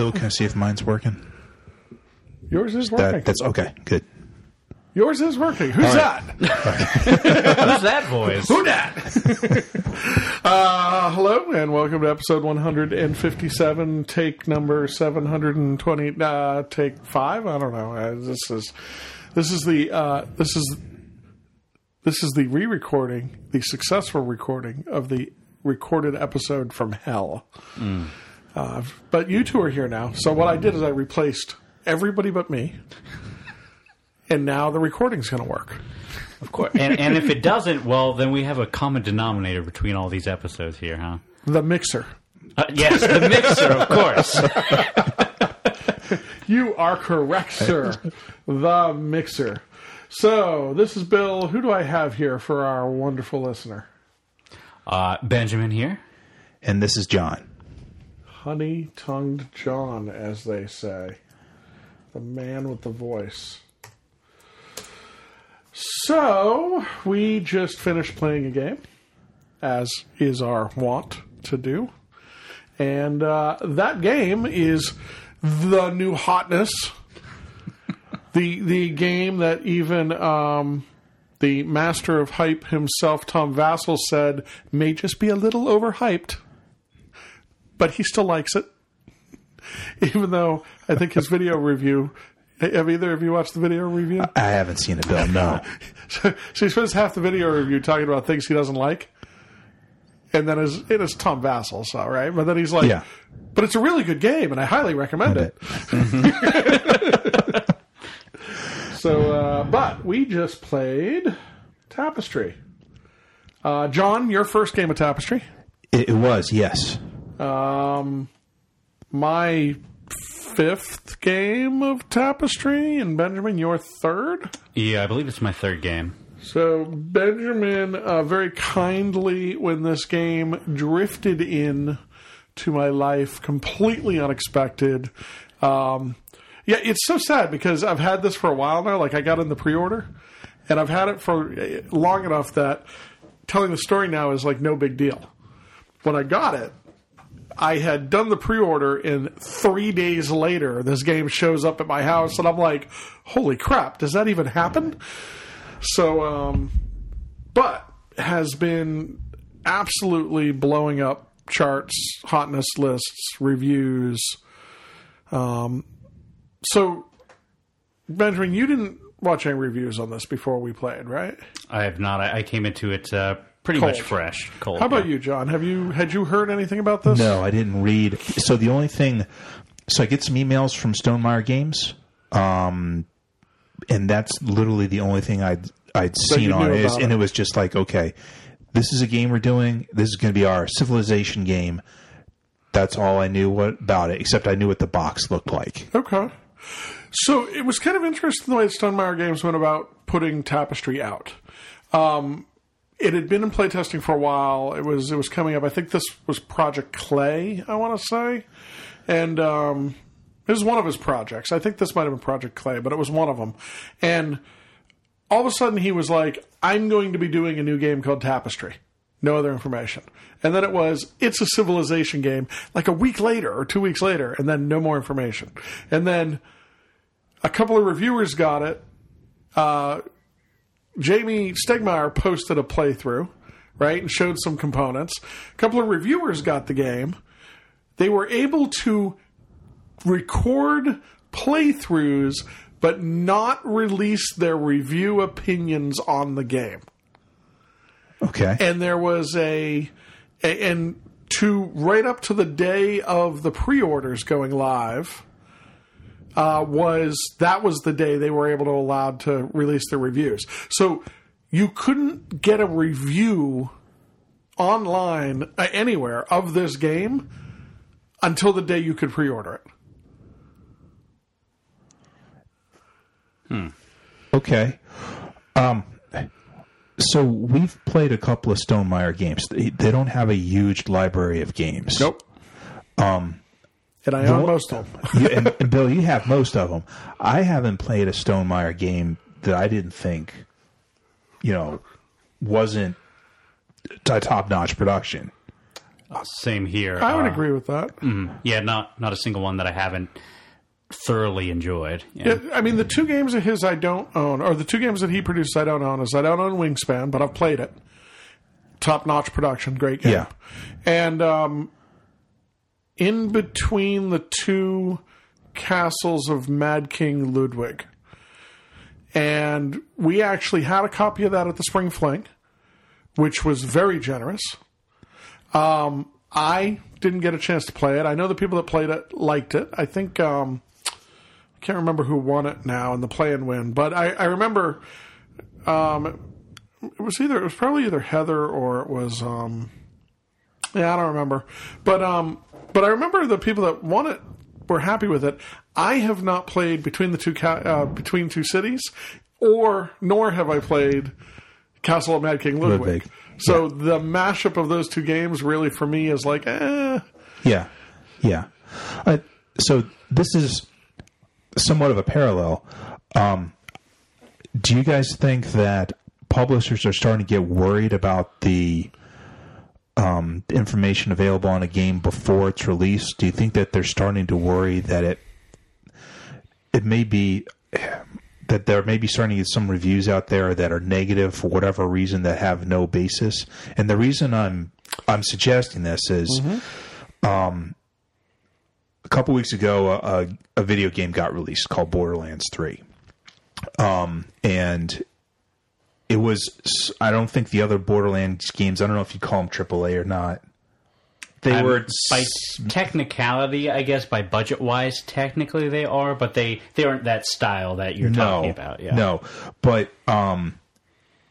Bill, can I see if mine's working? Yours is working. That, that's okay. Good. Yours is working. Who's that? Who's that voice? Who that? uh, hello and welcome to episode 157, take number 720, uh, take five. I don't know. Uh, this is this is the uh, this is this is the re-recording, the successful recording of the recorded episode from hell. Uh, but you two are here now. So what I did is I replaced everybody but me, and now the recording's going to work. Of course. And, and if it doesn't, well, then we have a common denominator between all these episodes here, huh? The mixer. Uh, yes, the mixer, of course. You are correct, sir. the mixer. So, this is Bill. Who do I have here for our wonderful listener? Uh, Benjamin here. And this is John. Honey tongued John, as they say. The man with the voice. So, we just finished playing a game, as is our wont to do. And uh, that game is the new hotness. the the game that even um, the master of hype himself, Tom Vasel, said may just be a little overhyped, but he still likes it. Even though I think his video review. Have either of you watched the video review? I haven't seen it, Bill. No. So, so he spends half the video review talking about things he doesn't like, and then is it is Tom Vasel, so right. But then he's like, Yeah. "But it's a really good game, and I highly recommend it." so, uh, but we just played Tapestry. Uh, John, your first game of Tapestry. It, it was, yes. Um, my fifth game of Tapestry, and Benjamin, your third. Yeah, I believe it's my third game. So Benjamin uh, very kindly, when this game drifted in to my life, completely unexpected. Um, yeah, it's so sad because I've had this for a while now. Like I got in the pre-order, and I've had it for uh, long enough that telling the story now is like no big deal. When I got it, I had done the pre-order, and three days later, this game shows up at my house, and I'm like, "Holy crap! Does that even happen?" So, um, but has been absolutely blowing up charts, hotness lists, reviews. Um, so, Benjamin, you didn't watch any reviews on this before we played, right? I have not. I, I came into it uh, pretty Cold. much fresh. Cold. How about yeah. you, John? Have you had you heard anything about this? No, I didn't read. So the only thing, so I get some emails from Stonemaier Games, um, and that's literally the only thing I'd I'd seen on knew it, is- about and it. it was just like, okay, this is a game we're doing. This is going to be our civilization game. That's all I knew what about it, except I knew what the box looked like. Okay. So it was kind of interesting the way Stonemaier Games went about putting Tapestry out. Um, it had been in playtesting for a while. It was it was coming up. I think this was Project Clay. I want to say, and um, it was one of his projects. I think this might have been Project Clay, but it was one of them. And all of a sudden, he was like, "I'm going to be doing a new game called Tapestry." No other information. And then it was, it's a civilization game, like a week later or two weeks later, and then no more information. And then a couple of reviewers got it. Uh, Jamie Stegmaier posted a playthrough, right, and showed some components. A couple of reviewers got the game. They were able to record playthroughs, but not release their review opinions on the game Okay. and there was a, a and to right up to the day of the pre-orders going live uh, was that was the day they were able to allow to release their reviews so you couldn't get a review online uh, anywhere of this game until the day you could pre-order it Okay. Um, so we've played a couple of Stonemaier games. They, they don't have a huge library of games. Nope. Um and i own Well- most of them You, and, and Bill, you have most of them. I haven't played a Stonemaier game that I didn't think, you know, wasn't a top notch production. Same here. I would Uh, agree with that. Yeah, not not a single one that I haven't thoroughly enjoyed. Yeah. Yeah, I mean, the two games of his I don't own, or the two games that he produced I don't own, is I don't own Wingspan, but I've played it. Top notch production, great game. Yeah. And um, in between the two castles of Mad King Ludwig, and we actually had a copy of that at the Spring Fling, which was very generous. Um, I didn't get a chance to play it. I know the people that played it liked it. I think um, I can't remember who won it now in the play and win, but I, I remember um, it was either it was probably either Heather or it was um, yeah I don't remember, but um, but I remember the people that won it were happy with it. I have not played between the two uh, between two cities, or nor have I played Castle of Mad King Ludwig. Ludwig. So the mashup of those two games really for me is like eh. Yeah, yeah. Uh, so this is somewhat of a parallel. Um, do you guys think that publishers are starting to get worried about the um, information available on a game before it's released? Do you think that they're starting to worry that it it may be that there may be starting to get some reviews out there that are negative for whatever reason that have no basis? And the reason I'm I'm suggesting this is um, a couple weeks ago, a, a video game got released called Borderlands 3. Um, and it was, I don't think the other Borderlands games, I don't know if you call them AAA or not. They Um, were by technicality, I guess by budget wise, technically they are, but they they aren't that style that you're talking about. Yeah. No, but um,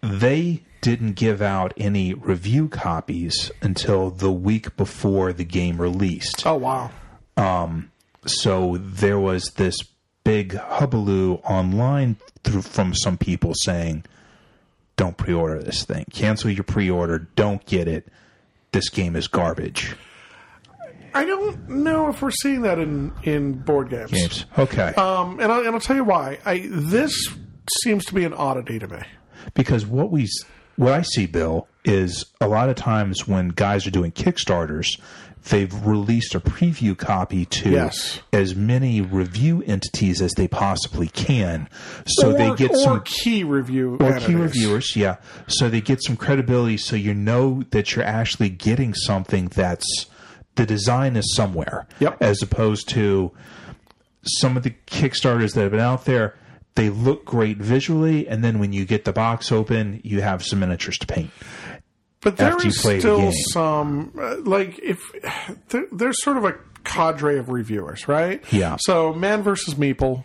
they didn't give out any review copies until the week before the game released. Oh wow. Um, so there was this big hubbub online through, from some people saying, "Don't pre-order this thing. Cancel your pre-order. Don't get it. This game is garbage." I don't know if we're seeing that in, in board games. Games. Okay. Um, and, I, and I'll tell you why. I this seems to be an oddity to me. because what we what I see, Bill, is a lot of times when guys are doing Kickstarters, they've released a preview copy to Yes. as many review entities as they possibly can, so or, they get or some key review or key reviewers, yeah. So they get some credibility, so you know that you're actually getting something that's the design is somewhere, Yep. as opposed to some of the Kickstarters that have been out there. They look great visually, and then when you get the box open, you have some miniatures to paint. But there is the still game. some uh, like if there, there's sort of a cadre of reviewers, right? Yeah. So Man versus Meeple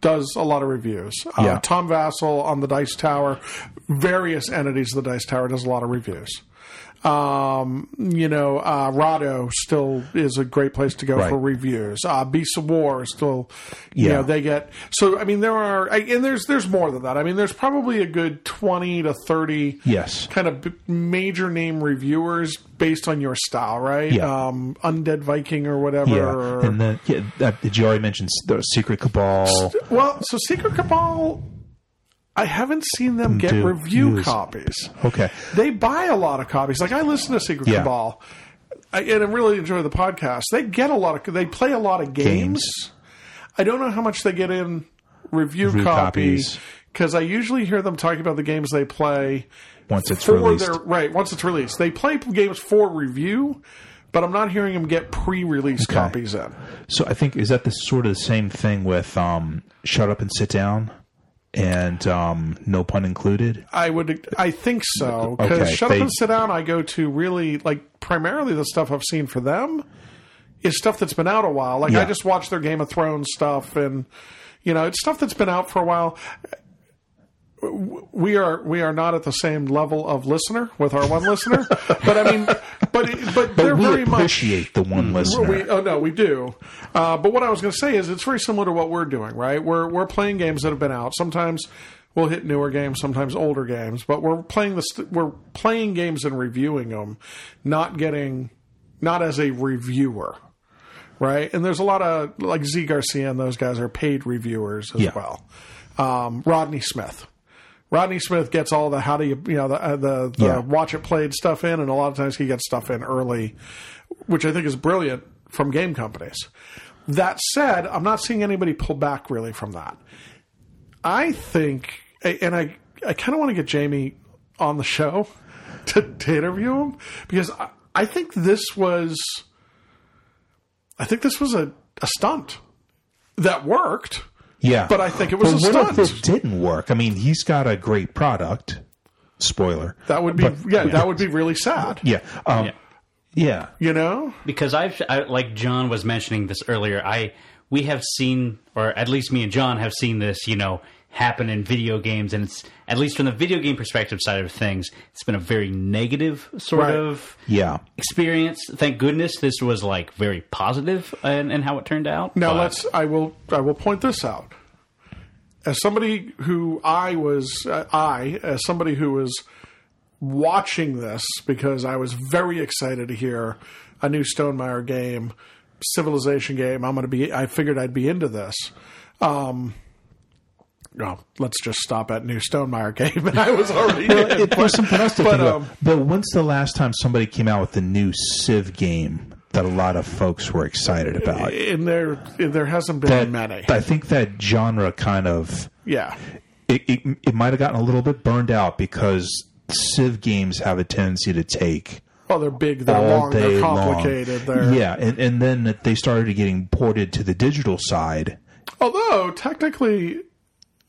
does a lot of reviews. Uh, Yeah. Tom Vasel on the Dice Tower, various entities of the Dice Tower does a lot of reviews. Um, you know, uh, Rahdo still is a great place to go Right. for reviews. Uh, Beasts of War is still, you Yeah. know, they get. So I mean, there are, and there's there's more than that. I mean, there's probably a good twenty to thirty Yes. kind of b- major name reviewers based on your style, right? Yeah. Um, Undead Viking or whatever. Yeah, or- and then yeah, that, did you already mention the Secret Cabal? well, so Secret Cabal, I haven't seen them get Do review use- copies. Okay, They buy a lot of copies. Like I listen to Secret Yeah. Cabal, I, and I really enjoy the podcast. They get a lot of. They play a lot of games. Games. I don't know how much they get in review, Review copies because I usually hear them talking about the games they play once it's released. their right once it's released. They play games for review, but I'm not hearing them get pre-release copies in. So I think is that the sort of the same thing with um, Shut Up and Sit Down, and um, no pun included. I would, I think so. Because Okay, Shut they- Up and Sit Down, I go to really like primarily the stuff I've seen for them is stuff that's been out a while. Like I just watched their Game of Thrones stuff, and you know, it's stuff that's been out for a while. We are we are not at the same level of listener with our one listener, but I mean, but but, But they're we very much appreciate the one listener. we, oh no, we do. Uh, but what I was going to say is, it's very similar to what we're doing, right? We're we're playing games that have been out. Sometimes we'll hit newer games, sometimes older games, but we're playing the st- we're playing games and reviewing them, not getting not as a reviewer, right? And there's a lot of like Zee Garcia and those guys are paid reviewers as Yeah. well. Um, Rodney Smith. Rodney Smith gets all the how do you you know the uh, the, the Yeah. watch it played stuff in, and a lot of times he gets stuff in early, which I think is brilliant from game companies. That said, I'm not seeing anybody pull back really from that. I think, and I I kind of want to get Jamie on the show to, to interview him because I, I think this was, I think this was a, a stunt that worked. Yeah, But I think it was But a what stunt. if it didn't work? I mean, he's got a great product. Spoiler. That would be yeah, that would be really sad. Yeah. Um, Yeah. yeah. You know, because I've I, like John was mentioning this earlier. I we have seen, or at least me and John have seen this, you know, happen in video games, and it's at least from the video game perspective side of things, it's been a very negative sort Right. of Yeah. experience. Thank goodness this was like very positive in, in how it turned out. Now But- let's. I will. I will point this out. As somebody who I was, uh, I as somebody who was watching this because I was very excited to hear a new Stonemaier game, Civilization game. I'm going to be. I figured I'd be into this. Um, well, let's just stop at new Stonemaier game. I was already. in, It, there's something else to but, think about. um, But when's the last time somebody came out with a new Civ game that a lot of folks were excited about? and there, there hasn't been That- many. I think that genre kind of yeah. it, it, it might have gotten a little bit burned out because Civ games have a tendency to take Oh, they're big. They're long. They're long. complicated. They're Yeah, and, and then they started getting ported to the digital side. Although technically,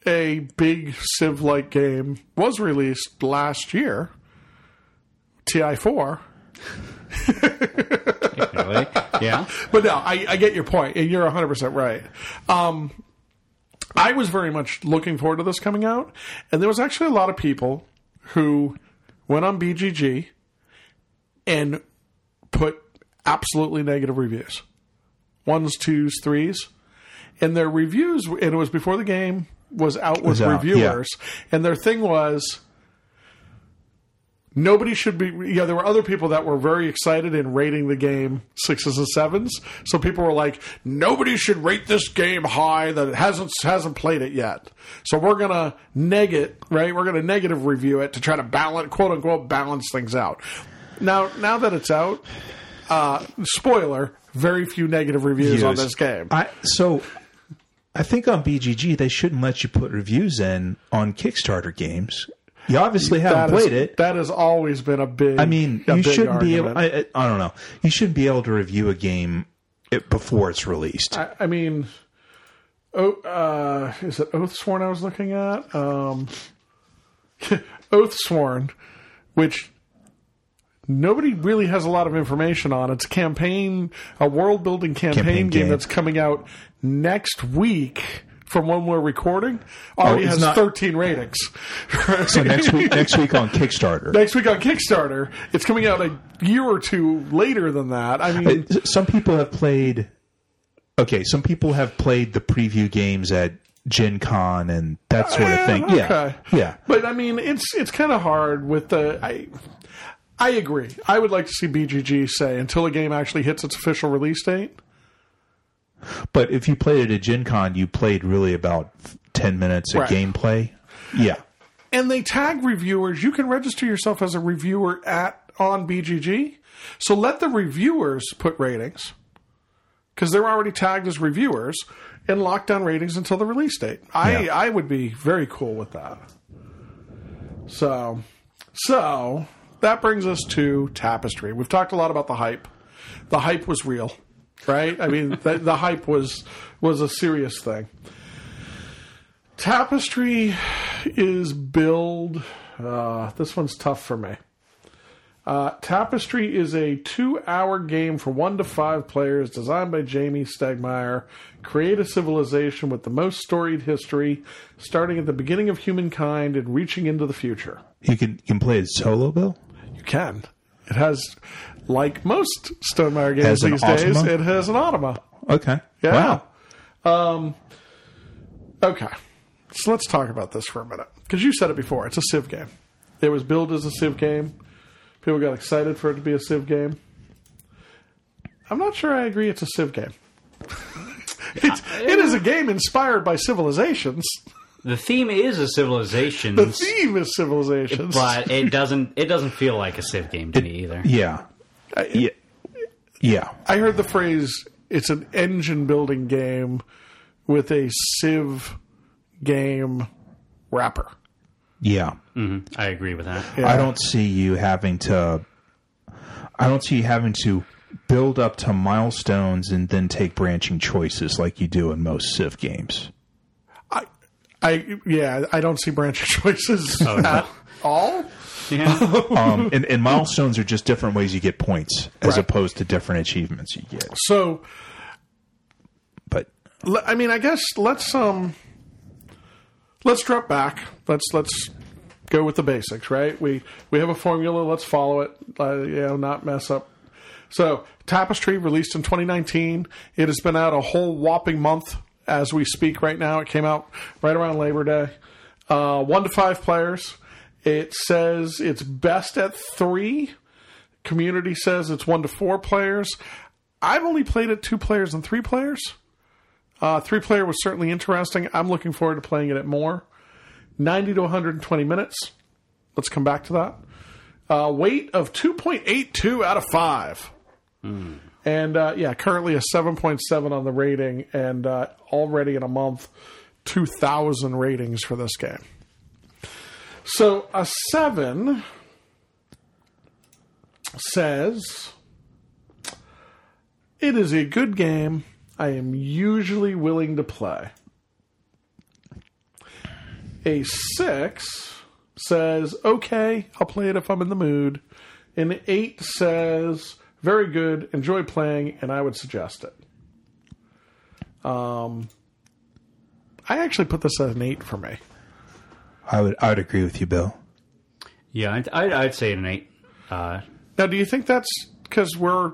a big Civ like game was released last year, TI4. Really? yeah. But no, I, I get your point, and you're 100% right. Um, I was very much looking forward to this coming out, and there was actually a lot of people who went on BGG and put absolutely negative reviews ones, twos, threes. And their reviews, and it was before the game was out with Was out, reviewers, and their thing was nobody should be yeah there were other people that were very excited in rating the game sixes and sevens. So people were like nobody should rate this game high that it hasn't hasn't played it yet. So we're gonna neg it right? We're gonna negative review it to try to balance quote unquote balance things out. Now now that it's out uh spoiler very few negative reviews on this game. I so I think on BGG they shouldn't let you put reviews in on Kickstarter games. You obviously haven't is- played it. that has always been a big I mean, you shouldn't be able. I I don't know. You shouldn't be able to review a game it, before it's released. I, I mean, oh, uh, is it Oathsworn I was looking at? Um, Oathsworn, which nobody really has a lot of information on. It's a campaign, a world building campaign, Campaign game, game. that's coming out next week. From when we're recording, already it's has not- 13 ratings. so next week, next week on Kickstarter, next week on Kickstarter, it's coming out a year or two later than that. I mean, some people have played. Okay, some people have played the preview games at Gen Con and that sort of Eh, thing. Yeah, okay. yeah. But I mean, it's it's kind of hard with the. I I agree. I would like to see BGG say until a game actually hits its official release date. But if you played it at Gen Con, you played really about ten minutes of Right. gameplay. Yeah, And they tag reviewers. You can register yourself as a reviewer at on BGG. So let the reviewers put ratings because they're already tagged as reviewers and lock down ratings until the release date. I Yeah. I would be very cool with that. So so that brings us to Tapestry. We've talked a lot about the hype. The hype was real, right? I mean, the, the hype was was a serious thing. Tapestry is billed. Uh, this one's tough for me. Uh, Tapestry is a two-hour game for one to five players, designed by Jamie Stegmaier. Create a civilization with the most storied history, starting at the beginning of humankind and reaching into the future. you can you can play it solo, Bill. You can. It has, like most Stonemaier games these days, automa? it has an automa. Okay. Yeah. Wow. Um, okay. So let's talk about this for a minute. Because you said it before. It's a Civ game. It was billed as a Civ game. People got excited for it to be a Civ game. I'm not sure I agree it's a Civ game. it's, it is a game inspired by civilizations. The theme is a civilization, The theme is civilizations. but it doesn't it doesn't feel like a Civ game to me either. Yeah. Yeah. Yeah. I heard the phrase it's an engine building game with a Civ game wrapper. Yeah. Mm-hmm. I agree with that. Yeah. I don't see you having to. I don't see you having to build up to milestones and then take branching choices like you do in most Civ games. I, I yeah, I don't see branch choices Oh, no. at all. Yeah. Um, and, and milestones are just different ways you get points as Right. opposed to different achievements you get. So But I mean, I guess let's um let's drop back. Let's let's go with the basics, right? We we have a formula. Let's follow it. Uh, you know, not mess up. So Tapestry released in 2019. It has been out a whole whopping month as we speak right now. It came out right around Labor Day. Uh, one to five players. It says it's best at three. Community says it's one to four players. I've only played it two players and three players. Uh, three player was certainly interesting. I'm looking forward to playing it at more. 90 to 120 minutes. Let's come back to that. Uh, weight of 2.82 out of 5. And uh, yeah, currently a 7.7 on the rating, and uh, already in a month, 2,000 ratings for this game. So a 7 says it is a good game I am usually willing to play. A 6 says, okay, I'll play it if I'm in the mood. An 8 says, very good, enjoy playing, and I would suggest it. Um, I actually put this at an 8 for me. I would I would agree with you, Bill. Yeah, I'd, I'd, I'd say an eight. Uh, Now, do you think that's because we're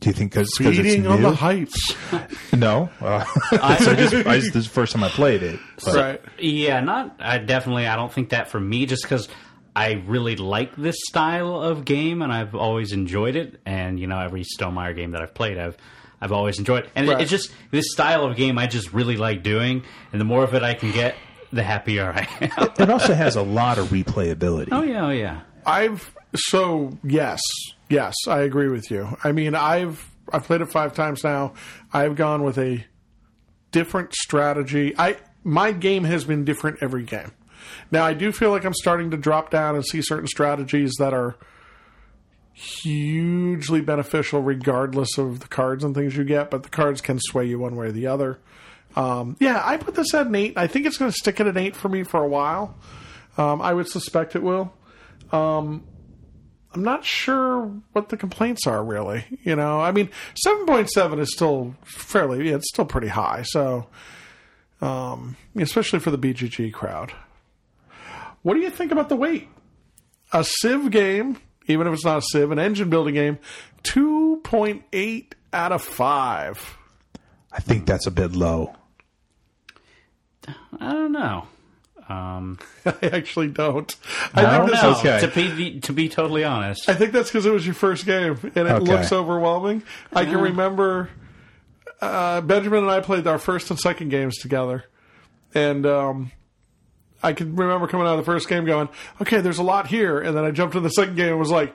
Do you think because it's feeding on new? the hype? No, uh, so just, I just, this is the first time I played it. but- right. yeah, not. I definitely. I don't think that for me, just because I really like this style of game, and I've always enjoyed it. And you know, every Stonemaier game that I've played, I've I've always enjoyed. And Right. it's just this style of game I just really like doing, and the more of it I can get, the happier I am. It also has a lot of replayability. oh yeah, oh yeah. I've so yes, yes, I agree with you. I mean, I've I've played it five times now. I've gone with a different strategy. I my game has been different every game. Now I do feel like I'm starting to drop down and see certain strategies that are hugely beneficial regardless of the cards and things you get, but the cards can sway you one way or the other. Um, yeah, I put this at an eight. I think it's going to stick at an eight for me for a while. Um, I would suspect it will. I'm not sure what the complaints are really. You know, I mean, seven point seven is still fairly, yeah, it's still pretty high. So, um, especially for the BGG crowd. What do you think about the weight? A Civ game, even if it's not a Civ, an engine building game, two point eight out of five. I think that's a bit low. I don't know. Um, I actually don't. I, I think don't this know. is Okay. To be to be totally honest, I think that's because it was your first game and it Okay. looks overwhelming. I can remember uh, Benjamin and I played our first and second games together, and um, I can remember coming out of the first game going, "Okay, there's a lot here," and then I jumped in the second game and was like,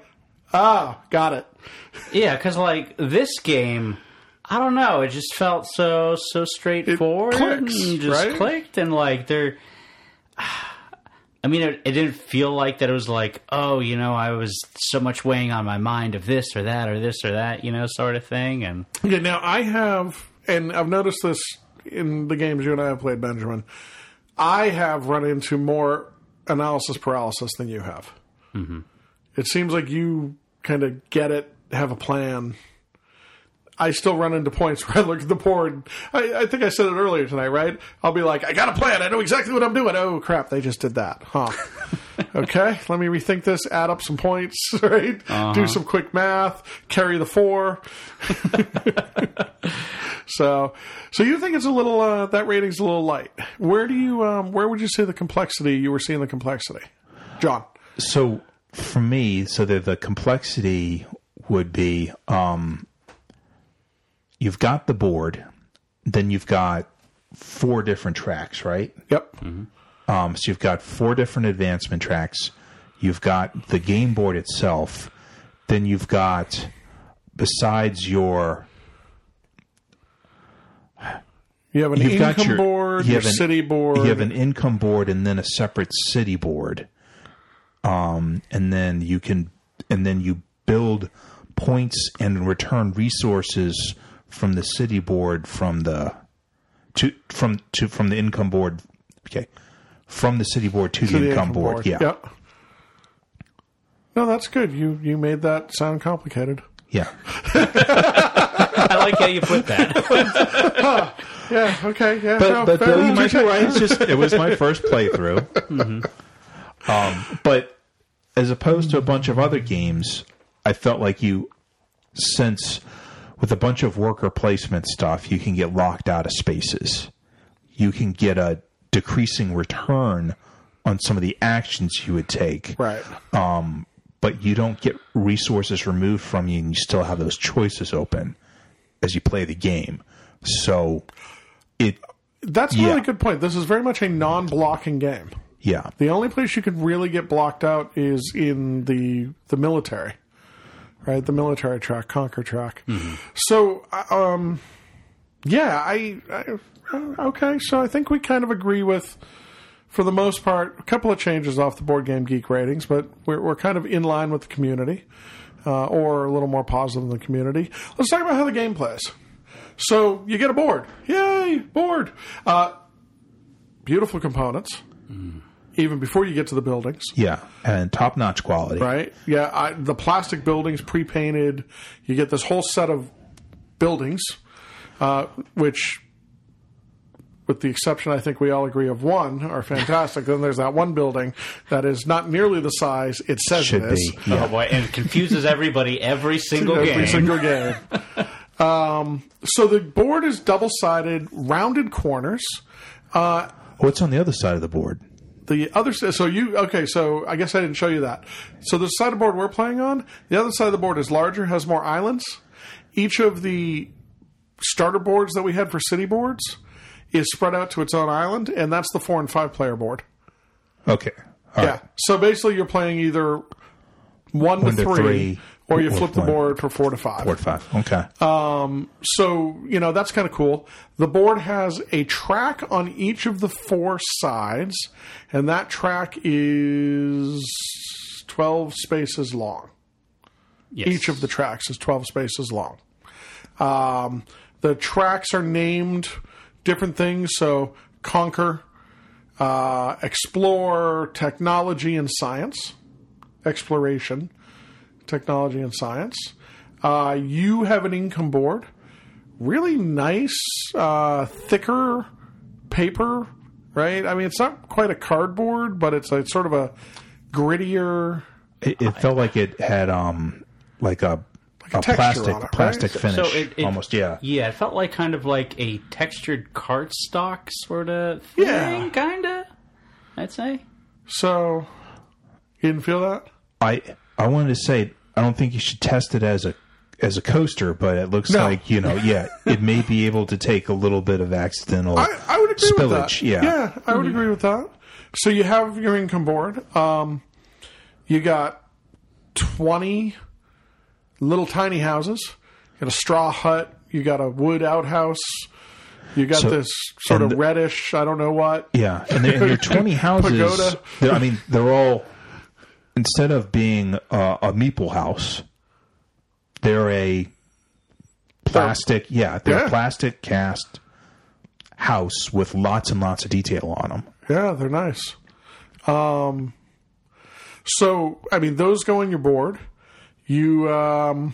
"Ah, got it." Yeah, because like this game, I don't know. It just felt so so straightforward. clicks, and just right? clicked, and like there. I mean, it, it didn't feel like that. It was like, oh, you know, I was so much weighing on my mind of this or that or this or that, you know, sort of thing. And Yeah, now I have, and I've noticed this in the games you and I have played, Benjamin. I have run into more analysis paralysis than you have. Mm-hmm. It seems like you kind of get it, have a plan. I still run into points where I look at the board. I, I think I said it earlier tonight, right? I'll be like, I got a plan. I know exactly what I'm doing. Oh, crap. They just did that. Huh. okay. Let me rethink this, add up some points, right? Do some quick math, carry the four. So, so you think it's a little uh, that rating's a little light? Where do you um, where would you say the complexity you were seeing the complexity, John? So for me, so the the complexity would be um, you've got the board, then you've got four different tracks, right? Yep. Um, so you've got four different advancement tracks. You've got the game board itself. Then you've got, besides your, You have an you've income your board, you your an- city board. You have an income board and then a separate city board. Um, and then you can, and then you build points and return resources from the city board from the to from to from the income board. Okay, from the city board to, to the, income, board. Yeah, Yep. No, that's good. You you made that sound complicated. yeah. I like how you put that. Yeah. Okay. Yeah. but no, but fair Bill, you might be right. It's just it was my first playthrough. Um, but as opposed to a bunch of other games, I felt like you, since with a bunch of worker placement stuff, you can get locked out of spaces. You can get a decreasing return on some of the actions you would take, Right. Um, but you don't get resources removed from you, and you still have those choices open as you play the game. So it, That's a really good point. This is very much a non-blocking game. yeah, The only place you could really get blocked out is in the the military, right? The military track, Conquer track. So, um, yeah, I, I okay. So I think we kind of agree with, for the most part, a couple of changes off the Board Game Geek ratings, but we're we're kind of in line with the community, uh, or a little more positive than the community. Let's talk about how the game plays. So you get a board, yay, board! Uh, beautiful components even before you get to the buildings, yeah, and top notch quality. right? Yeah, I, the plastic buildings pre-painted. You get this whole set of buildings, uh, which, with the exception, I think we all agree of one, are fantastic. then there's that one building that is not nearly the size it says Should it is. be. Oh boy, and it confuses everybody every single Every game. Every single game. um, so the board is double-sided, rounded corners. What's on the other side of the board? The other so you okay? So I guess I didn't show you that. So the side of the board we're playing on, the other side of the board is larger, has more islands. Each of the starter boards that we had for city boards is spread out to its own island, and that's the four and five player board. Okay. All yeah. right. So basically, you're playing either one, One to to three, three, or you or flip the board for four to five. Board five. Okay. So, you know, that's kind of cool. The board has a track on each of the four sides, and that track is 12 spaces long. Yes. Each of the tracks is 12 spaces long. Um, the tracks are named different things. So, conquer, uh, explore, technology, and science. Exploration, technology, and science. Uh, you have an income board. Really nice, uh, thicker paper, right? I mean, it's not quite a cardboard, but it's a sort of a grittier. It, it felt like it had um like a a, texture plastic it, plastic So- finish So it, it- almost. Yeah. yeah. It felt like kind of like a textured cardstock sort of thing, Yeah. kind of. I'd say. So, you didn't feel that? I I wanted to say I don't think you should test it as a as a coaster, but it looks No. like you know, yeah, it may be able to take a little bit of accidental I, I would agree with that. spillage. Yeah. yeah, I would agree with that. So you have your income board. Um, you got twenty little tiny houses. You got a straw hut. You got a wood outhouse. You got So- this sort of and- reddish. I don't know what. Yeah, and there, and there are twenty houses. Pagoda. I mean, they're all instead of being uh, a meeple house, they're a plastic. Yeah, they're Yeah. a plastic cast house with lots and lots of detail on them. Yeah, they're nice. Um, so I mean, those go on your board. You um,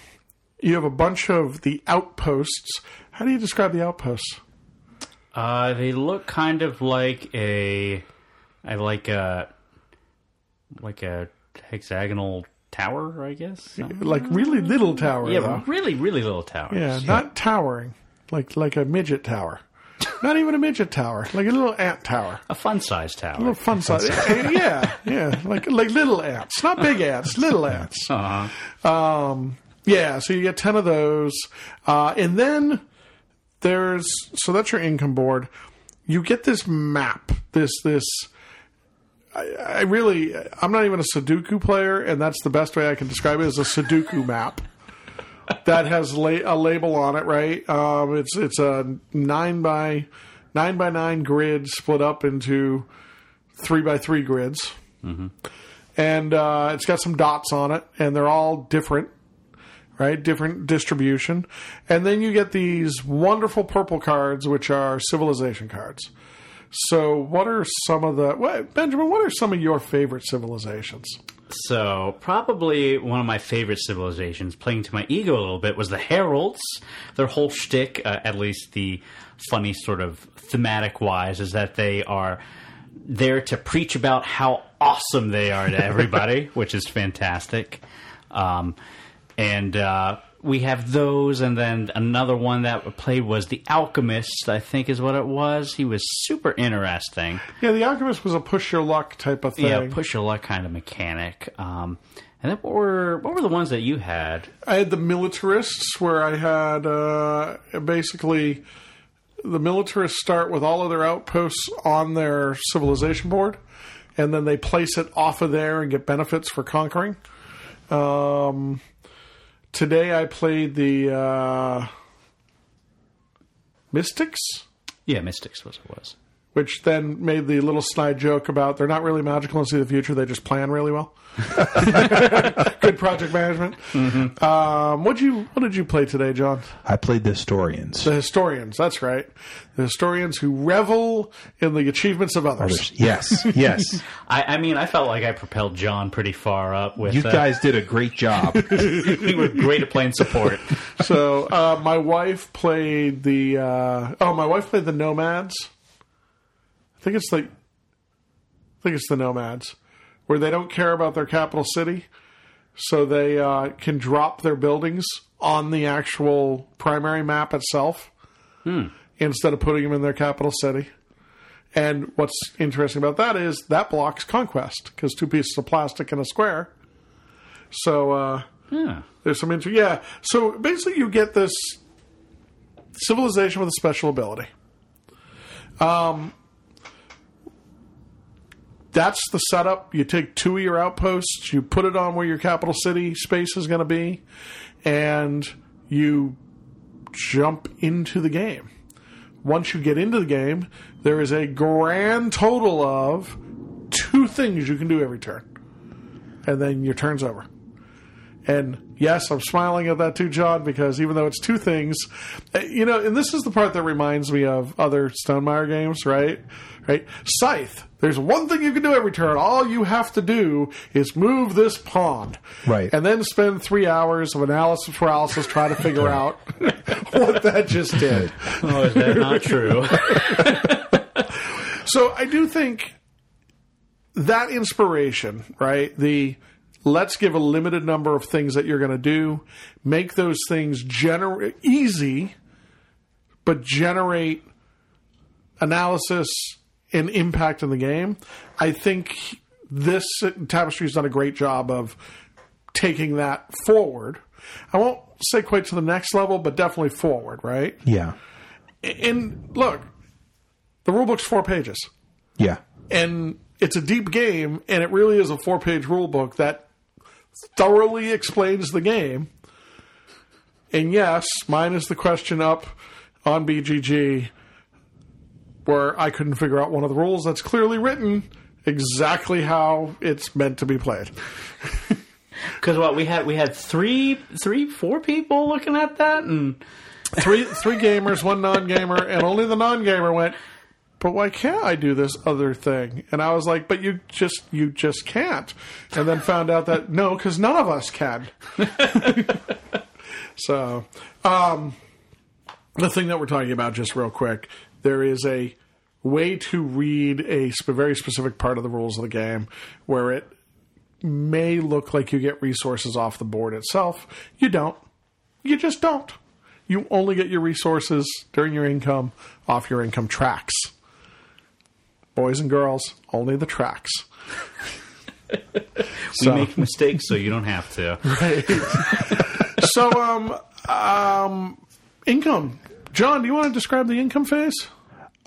you have a bunch of the outposts. How do you describe the outposts? Uh, they look kind of like a, I like a, like a hexagonal tower, I guess. Like really little tower. Yeah, though. really, really little tower. Yeah, not towering, like like a midget tower. not even a midget tower, like a little ant tower. a fun sized tower. A little fun size. yeah, yeah, like like little ants, not big ants, little ants. Uh-huh. Um, yeah, so you get ten of those, uh, and then there's so that's your income board. you get this map, this this. I, I really, I'm not even a Sudoku player, and that's the best way I can describe it as a Sudoku map that has la- a label on it, right? Um, it's it's a nine by nine by nine grid split up into three by three grids, and uh, it's got some dots on it, and they're all different, right? Different distribution, and then you get these wonderful purple cards, which are civilization cards. So, what are some of the what, Benjamin? What are some of your favorite civilizations? So, probably one of my favorite civilizations, playing to my ego a little bit, was the Heralds. Their whole shtick, uh, at least the funny sort of thematic wise, is that they are there to preach about how awesome they are to everybody, which is fantastic. Um, and uh, we have those, and then another one that played was the Alchemist. I think is what it was. He was super interesting. Yeah, the Alchemist was a push your luck type of thing. Yeah, push your luck kind of mechanic. Um, and then what were what were the ones that you had? I had the militarists where I had uh, basically the militarists start with all of their outposts on their civilization board, and then they place it off of there and get benefits for conquering. Um, today I played the uh, Mystics. Yeah, Mystics was it was. Which then made the little snide joke about they're not really magical and see the future; they just plan really well. Good project management. Um, what you what did you play today, John? I played the historians. The historians. That's right. The historians who revel in the achievements of others. Yes, yes. I, I mean, I felt like I propelled John pretty far up with. You uh, guys did a great job. we were great at playing support. So uh, my wife played the. Uh, oh, my wife played the Nomads. I think it's the. I think it's the Nomads, where they don't care about their capital city, so they uh, can drop their buildings on the actual primary map itself instead of putting them in their capital city. And what's interesting about that is that blocks conquest because two pieces of plastic in a square. So uh, Yeah. there's some inter- yeah. So basically, you get this civilization with a special ability. Um, that's the setup. You take two of your outposts, you put it on where your capital city space is going to be, and you jump into the game. Once you get into the game, there is a grand total of two things you can do every turn, and then your turn's over. And yes, I'm smiling at that too, John, because even though it's two things, uh, you know, and this is the part that reminds me of other Stonemaier games, right? Right? Scythe. There's one thing you can do every turn. All you have to do is move this pawn. Right. And then spend three hours of analysis paralysis trying to figure out what that just did. Oh, is that not true? So I do think that inspiration, right? The let's give a limited number of things that you're going to do, make those things gener- easy, but generate analysis and impact in the game. I think this tapestry has done a great job of taking that forward. I won't say quite to the next level, but definitely forward, right? yeah, And look, the rulebook's four pages yeah. and it's a deep game, and it really is a four page rule book that thoroughly explains the game. And yes, mine is the question up on BGG where I couldn't figure out one of the rules that's clearly written exactly how it's meant to be played. Because what we had, we had three, three, four people looking at that, and Three three gamers, one non gamer, and only the non gamer went. But why can't I do this other thing? And I was like, but you just you just can't. And then found out that no, because none of us can. so, um, the thing that we're talking about, just real quick, there is a way to read a very specific part of the rules of the game where it may look like you get resources off the board itself. You don't. You just don't. You only get your resources during your income off your income tracks. Boys and girls, only the tracks. we make mistakes, so you don't have to. Right. so, um, um, income. John, do you want to describe the income phase?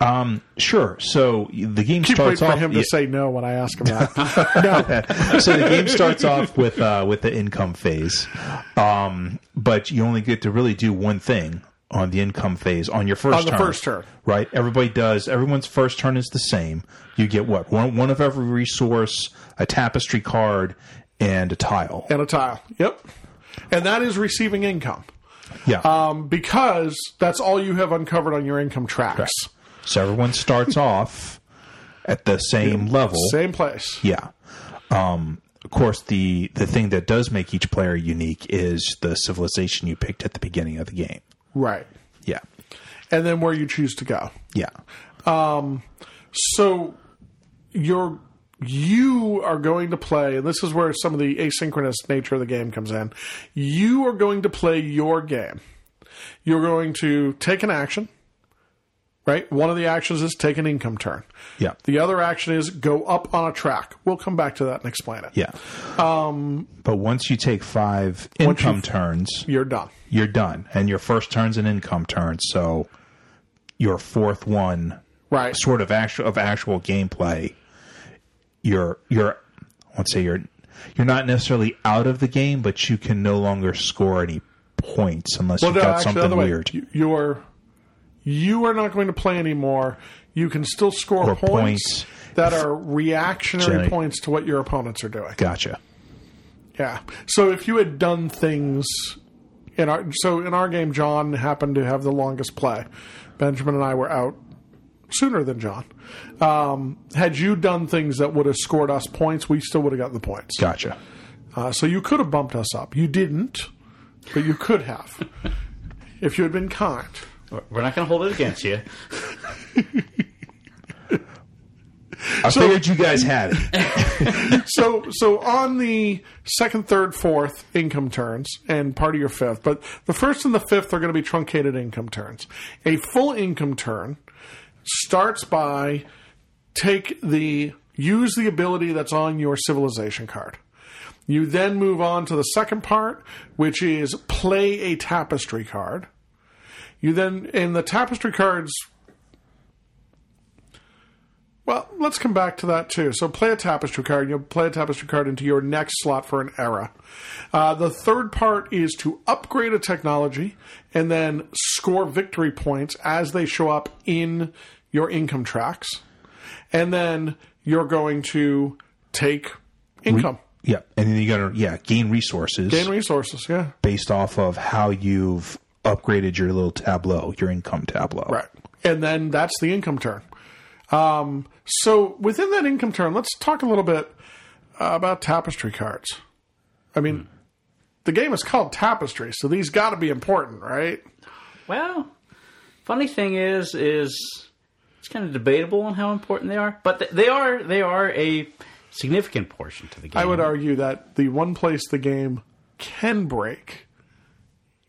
Um, sure. So the game Keep starts waiting for off. him to yeah. say no when I ask him that. no. so the game starts off with uh, with the income phase, um, but you only get to really do one thing on the income phase on your first On the turn. first turn. right? Everybody does. Everyone's first turn is the same. You get what one one of every resource, a tapestry card, and a tile. And a tile. Yep. And that is receiving income. Yeah. Um, because that's all you have uncovered on your income tracks. so everyone starts off at the same level. Same place. Yeah. Um, of course, the the thing that does make each player unique is the civilization you picked at the beginning of the game. Right. Yeah. And then where you choose to go. Yeah. Um, So you're you are going to play, and this is where some of the asynchronous nature of the game comes in. You are going to play your game. You're going to take an action, right? One of the actions is take an income turn. Yeah. The other action is go up on a track. We'll come back to that and explain it. Yeah. Um, but once you take five income turns, You're done. you're done. And your first turn's an income turn. So your fourth one, Right. sort of actual of actual gameplay, you're you're let's say you're you're not necessarily out of the game, but you can no longer score any points unless Well, you've no, got actually, something way. weird. You- You're you are not going to play anymore. You can still score points, points. that are reactionary Generally. points to what your opponents are doing. Gotcha. Yeah. So if you had done things in our so in our game, John happened to have the longest play. Benjamin and I were out sooner than John. Um, had you done things that would have scored us points, we still would have gotten the points. Gotcha. Uh, so you could have bumped us up. You didn't, but you could have if you had been kind. We're not going to hold it against you. I figured you guys had it. so so on the second, third, fourth income turns and part of your fifth, but the first and the fifth are going to be truncated income turns. A full income turn starts by take the use the ability that's on your civilization card. You then move on to the second part, which is play a tapestry card. You then in the tapestry cards well, let's come back to that too. So play a tapestry card. You'll play a tapestry card into your next slot for an era. Uh, the third part is to upgrade a technology and then score victory points as they show up in your income tracks. And then you're going to take income, Yeah, and then you got to yeah gain resources gain resources. Yeah, based off of how you've upgraded your little tableau, your income tableau. right. And then that's the income turn. Um, so within that income turn, let's talk a little bit uh, about tapestry cards. I mean, the game is called Tapestry, so these got to be important, right? Well, funny thing is, is it's kind of debatable on how important they are, but th- they are. They are a significant portion to the game. I would argue that the one place the game can break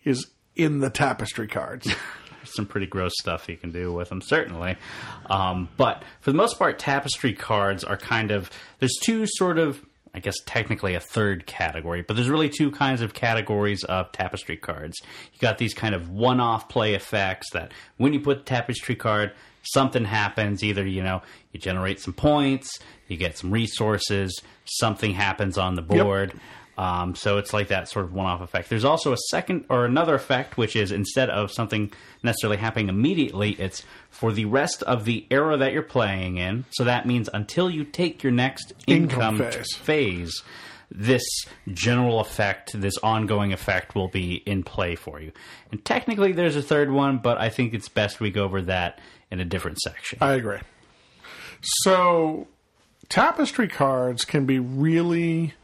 is in the tapestry cards. some pretty gross stuff you can do with them, certainly. Um, but for the most part, tapestry cards are kind of there's two sort of I guess technically a third category, but there's really two kinds of categories of tapestry cards. You got these kind of one-off play effects that when you put the tapestry card, something happens. Either you know you generate some points, you get some resources, something happens on the board. Um, so it's like that sort of one-off effect. There's also a second or another effect, which is instead of something necessarily happening immediately, it's for the rest of the era that you're playing in. So that means until you take your next Income income, phase. phase, this general effect, this ongoing effect, will be in play for you. And technically, there's a third one, but I think it's best we go over that in a different section. I agree. So, tapestry cards can be really.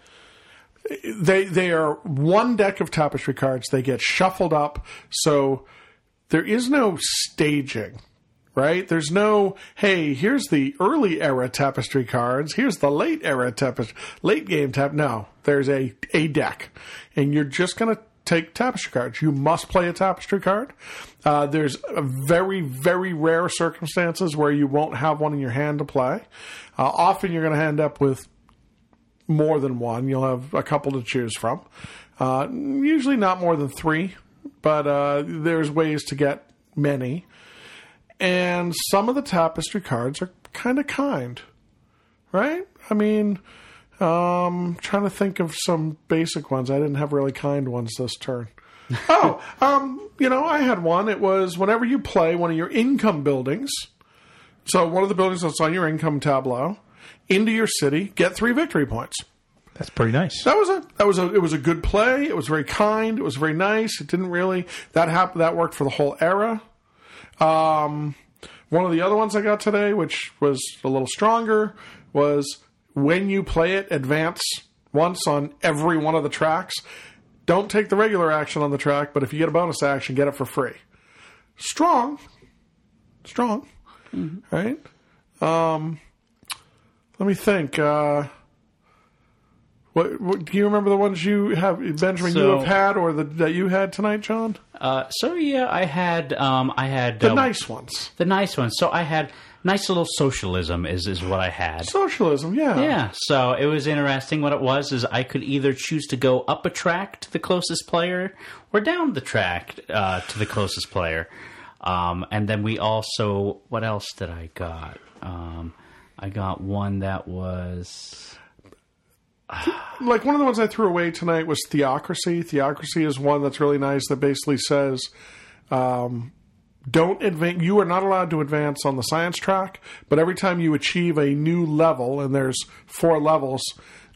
They they are one deck of tapestry cards. They get shuffled up, so there is no staging, right? There's no hey, here's the early era tapestry cards. Here's the late era tapestry, late game tap. No, there's a a deck, and you're just gonna take tapestry cards. You must play a tapestry card. Uh, there's very, very rare circumstances where you won't have one in your hand to play. Uh, often you're going to end up with more than one. You'll have a couple to choose from. Uh, usually not more than three, but uh, there's ways to get many. and some of the tapestry cards are kind of kind, right? I mean, um, trying to think of some basic ones. I didn't have really kind ones this turn. oh, um, you know, I had one. It was whenever you play one of your income buildings. So one of the buildings that's on your income tableau into your city, get three victory points. That's pretty nice. That was a that was a it was a good play. It was very kind. It was very nice. It didn't really that happened that worked for the whole era. Um, one of the other ones I got today, which was a little stronger, was when you play it, advance once on every one of the tracks. Don't take the regular action on the track, but if you get a bonus action, get it for free. Strong, strong, right? Um, let me think. Uh, what, what do you remember the ones you have, Benjamin? you have had, or the, that you had tonight, John? Uh, so yeah, I had um, I had The uh, nice ones. the nice ones. So I had nice little socialism is is what I had. Socialism, yeah. Yeah, so it was interesting. What it was is I could either choose to go up a track to the closest player or down the track uh, to the closest player. Um, and then we also, what else did I got? Um, I got one that was like one of the ones I threw away tonight was Theocracy. Theocracy is one that's really nice that basically says, um, don't advance. You are not allowed to advance on the science track, but every time you achieve a new level, and there's four levels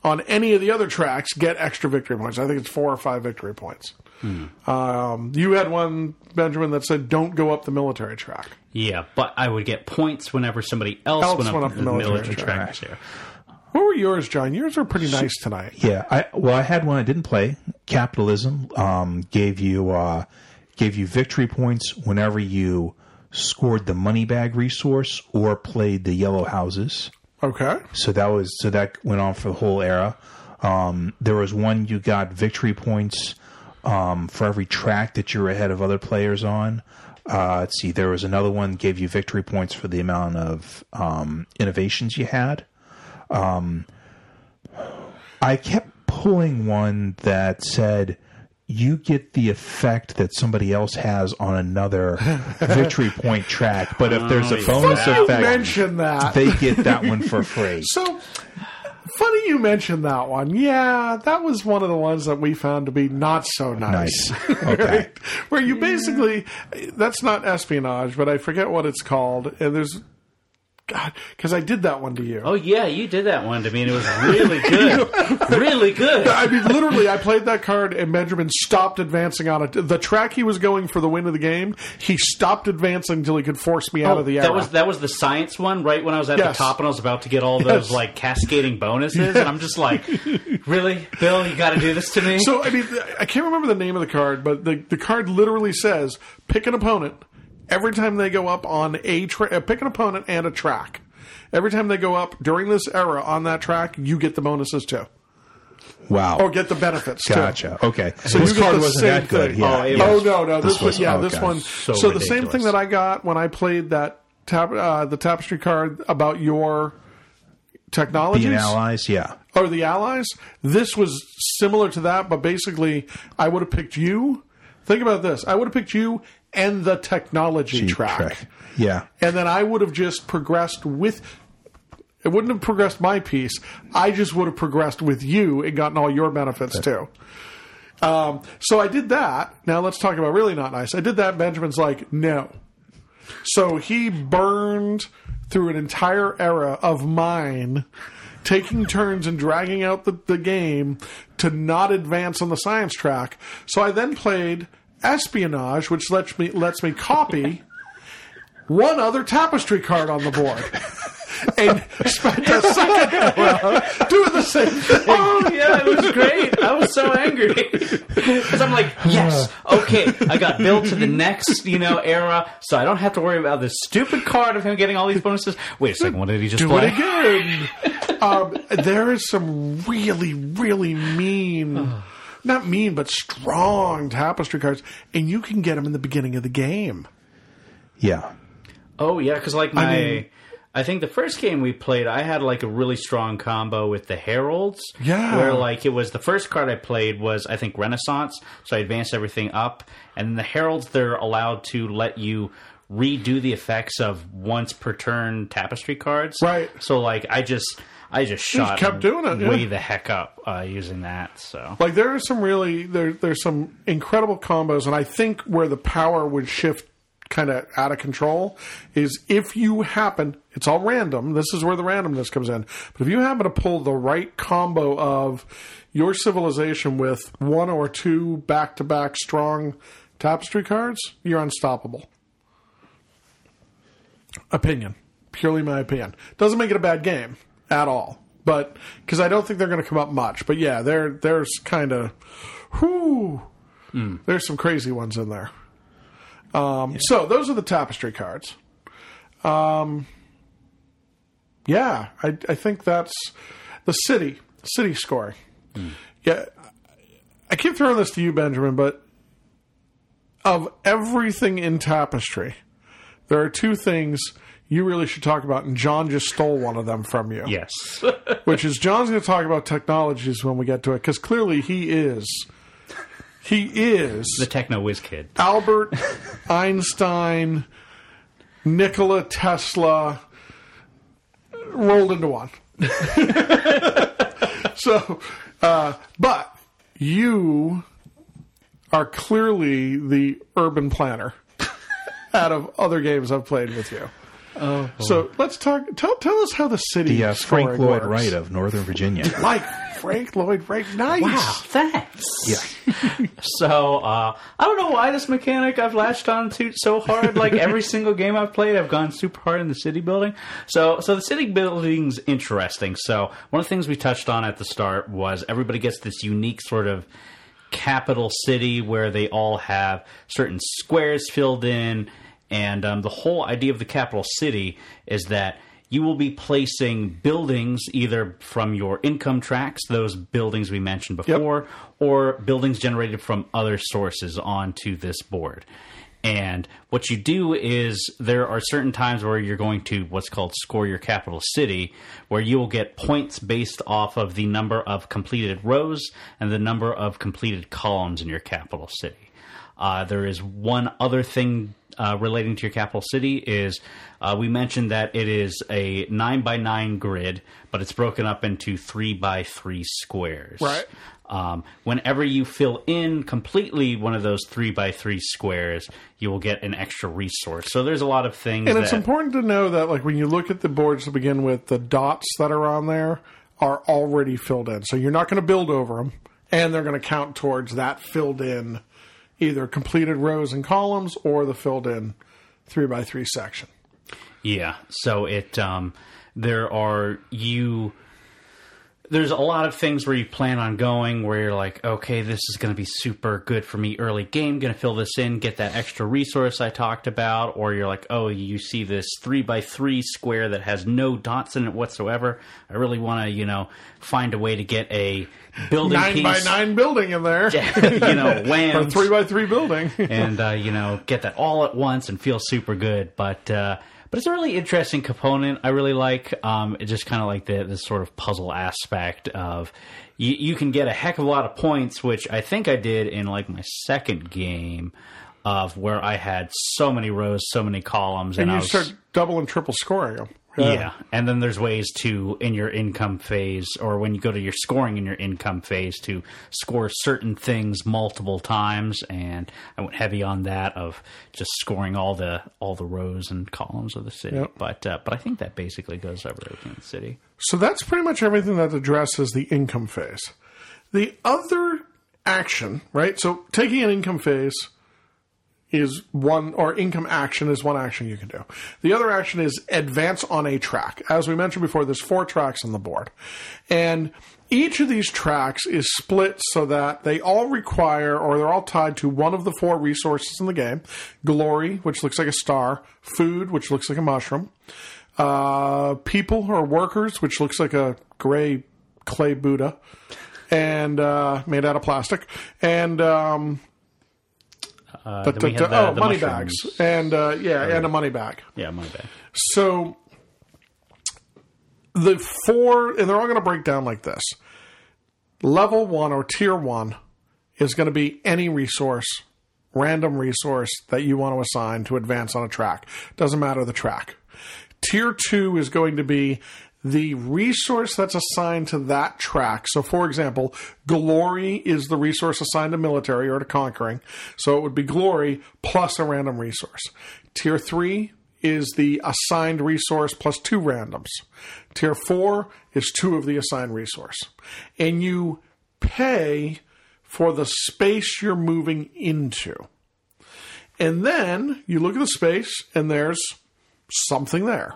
on any of the other tracks, get extra victory points. I think it's four or five victory points. Um, you had one, Benjamin, that said, "Don't go up the military track." yeah, but I would get points whenever somebody else, Else went up, went up the the military military, track. track. What were yours, John? Yours were pretty nice tonight. Yeah, I well, I had one I didn't play. Capitalism um, gave you uh, gave you victory points whenever you scored the money bag resource or played the yellow houses. Okay. So that was so that went on for the whole era. Um, there was one you got victory points um, for every track that you're ahead of other players on. Uh, let's see, there was another one gave you victory points for the amount of um, innovations you had. Um, I kept pulling one that said you get the effect that somebody else has on another victory point track, but if there's a bonus. Effect, mentioned that. they get that one for free. So funny you mentioned that one. Yeah, that was one of the ones that we found to be not so nice. Nice. Okay. Where you basically that's not espionage, but I forget what it's called. And there's God, because I did that one to you. Oh yeah, you did that one to me, and it was really good, really good. I mean, literally, I played that card, and Benjamin stopped advancing on it. The track he was going for the win of the game, he stopped advancing until he could force me out oh, of the era. Oh, that was that was the science one, right? When I was at Yes. the top and I was about to get all those Yes. like cascading bonuses, and I'm just like, really, Bill, you got to do this to me? So I mean, I can't remember the name of the card, but the the card literally says pick an opponent every time they go up on a tra- uh, pick an opponent and a track. Every time they go up during this era on that track, you get the bonuses too, Wow. or get the benefits Gotcha. Okay. So this you get card the wasn't same that good. thing. Yeah. Oh, it yeah. Oh no, no, this, This one, was- yeah, okay. this one. So So, the same thing that I got when I played that tap, uh, the tapestry card about your technologies Being allies, yeah. or the allies. This was similar to that, but basically, I would have picked you. Think about this: I would have picked you and the technology track, Yeah. and then I would have just progressed with. It wouldn't have progressed my piece. I just would have progressed with you and gotten all your benefits too. Um, so I did that. Now let's talk about really not nice. I did that. Benjamin's like, no. So he burned through an entire era of mine, taking turns and dragging out the, the game to not advance on the science track. So I then played espionage, which lets me lets me copy one other tapestry card on the board. And spent a second doing the same thing. Oh yeah, it was great. I was so angry because I'm like, yes, okay, I got built to the next, you know, era, so I don't have to worry about this stupid card of him getting all these bonuses. Wait a second, what did he just do play? it again. um, there is some really, really mean, not mean, but strong tapestry cards, and you can get them in the beginning of the game. Yeah. Oh yeah, because like my, I, mean- think the first game we played, I had like a really strong combo with the Heralds. Yeah. where like it was the first card I played was I think Renaissance, so I advanced everything up, and then the Heralds they're allowed to let you redo the effects of once per turn tapestry cards. Right. So like I just I just shot kept doing it, way yeah. the heck up uh, using that. So Like there are some really there there's some incredible combos, and I think where the power would shift kind of out of control is if you happen it's all random this is where the randomness comes in but if you happen to pull the right combo of your civilization with one or two back-to-back strong tapestry cards you're unstoppable opinion purely my opinion doesn't make it a bad game at all. But because i don't think they're going to come up much but yeah there there's kind of whoo there's some crazy ones in there. Um, so those are the tapestry cards. Um, yeah I, I think that's the city city scoring yeah i keep throwing this to you benjamin but of everything in tapestry there are two things you really should talk about, and John just stole one of them from you. yes, Which is John's going to talk about technologies when we get to it, because clearly he is, he is the techno whiz kid. Albert Einstein, Nikola Tesla, rolled into one. so, uh, but you are clearly the urban planner out of other games I've played with you. Oh, So let's talk. Tell tell us how the city The uh, Frank Lloyd works. Wright of Northern Virginia. like Frank Lloyd Wright. Nice. Wow, thanks. yeah. So uh, I don't know why this mechanic I've latched on to so hard. Like every single game I've played, I've gone super hard in the city building. So so the city building's interesting. So one of the things we touched on at the start was everybody gets this unique sort of capital city where they all have certain squares filled in, and um, the whole idea of the capital city is that you will be placing buildings either from your income tracks, those buildings we mentioned before, or buildings generated from other sources onto this board. And what you do is there are certain times where you're going to what's called score your capital city, where you will get points based off of the number of completed rows and the number of completed columns in your capital city. Uh, there is one other thing uh, relating to your capital city is uh, we mentioned that it is a nine by nine grid, but it's broken up into three by three squares. Right. Um, whenever you fill in completely one of those three by three squares, you will get an extra resource. So there's a lot of things. And that, it's important to know that, like, when you look at the boards to begin with, the dots that are on there are already filled in. So you're not going to build over them, and they're going to count towards that filled in either completed rows and columns or the filled in three by three section. Yeah. So it um, there are you there's a lot of things where you plan on going where you're like, okay, this is going to be super good for me early game, going to fill this in, get that extra resource I talked about, or you're like, oh, you see this three by three square that has no dots in it whatsoever. I really want to, you know, find a way to get a building Nine piece, by nine building in there. you know, or three by three building. and uh, you know get that all at once and feel super good. But uh, but it's a really interesting component. I really like. Um, it just kind of like the this sort of puzzle aspect of you, you can get a heck of a lot of points, which I think I did in like my second game of where I had so many rows, so many columns, and, and I you was start double and triple scoring them. Yeah. And then there's ways to, in your income phase, or when you go to your scoring in your income phase, to score certain things multiple times. And I went heavy on that of just scoring all the all the rows and columns of the city. Yep. But uh, but I think that basically goes over everything in the city. So that's pretty much everything that addresses the income phase. The other action, right? So taking an income phase is one, or income action is one action you can do. The other action is advance on a track. As we mentioned before, there's four tracks on the board. And each of these tracks is split so that they all require, or they're all tied to one of the four resources in the game glory, which looks like a star, food, which looks like a mushroom, uh, people or workers, which looks like a gray clay Buddha, and uh, made out of plastic, and um, Uh, but then we had the, oh, the money mushrooms. bags, and uh, yeah, and a money bag. Yeah, money bag. So the four, and they're all going to break down like this. Level one or tier one is going to be any resource random resource that you want to assign to advance on a track. Doesn't matter the track. Tier two is going to be the resource that's assigned to that track. So, for example, glory is the resource assigned to military or to conquering. So it would be glory plus a random resource. Tier three is the assigned resource plus two randoms. Tier four is two of the assigned resource. And you pay for the space you're moving into. And then you look at the space and there's something there.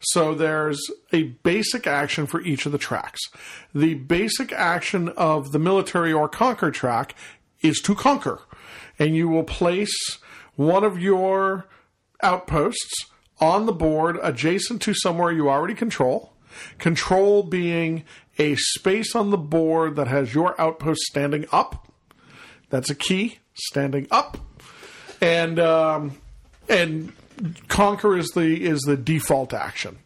So there's a basic action for each of the tracks. The basic action of the military or conquer track is to conquer. And you will place one of your outposts on the board adjacent to somewhere you already control. Control being a space on the board that has your outpost standing up. That's a key, standing up. And um, and conquer is the is the default action.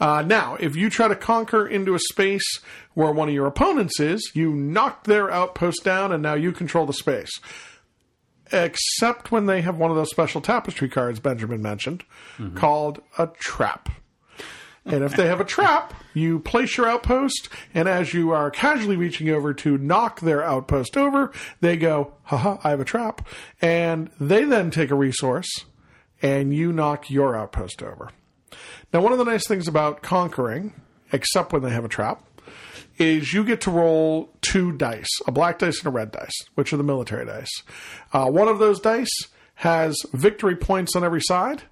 Uh, now, if you try to conquer into a space where one of your opponents is, you knock their outpost down, and now you control the space. Except when they have one of those special tapestry cards Benjamin mentioned, called a trap. And if they have a trap, you place your outpost, and as you are casually reaching over to knock their outpost over, they go, haha, I have a trap. And they then take a resource, and you knock your outpost over. Now, one of the nice things about conquering, except when they have a trap, is you get to roll two dice, a black dice and a red dice, which are the military dice. Uh, one of those dice has victory points on every side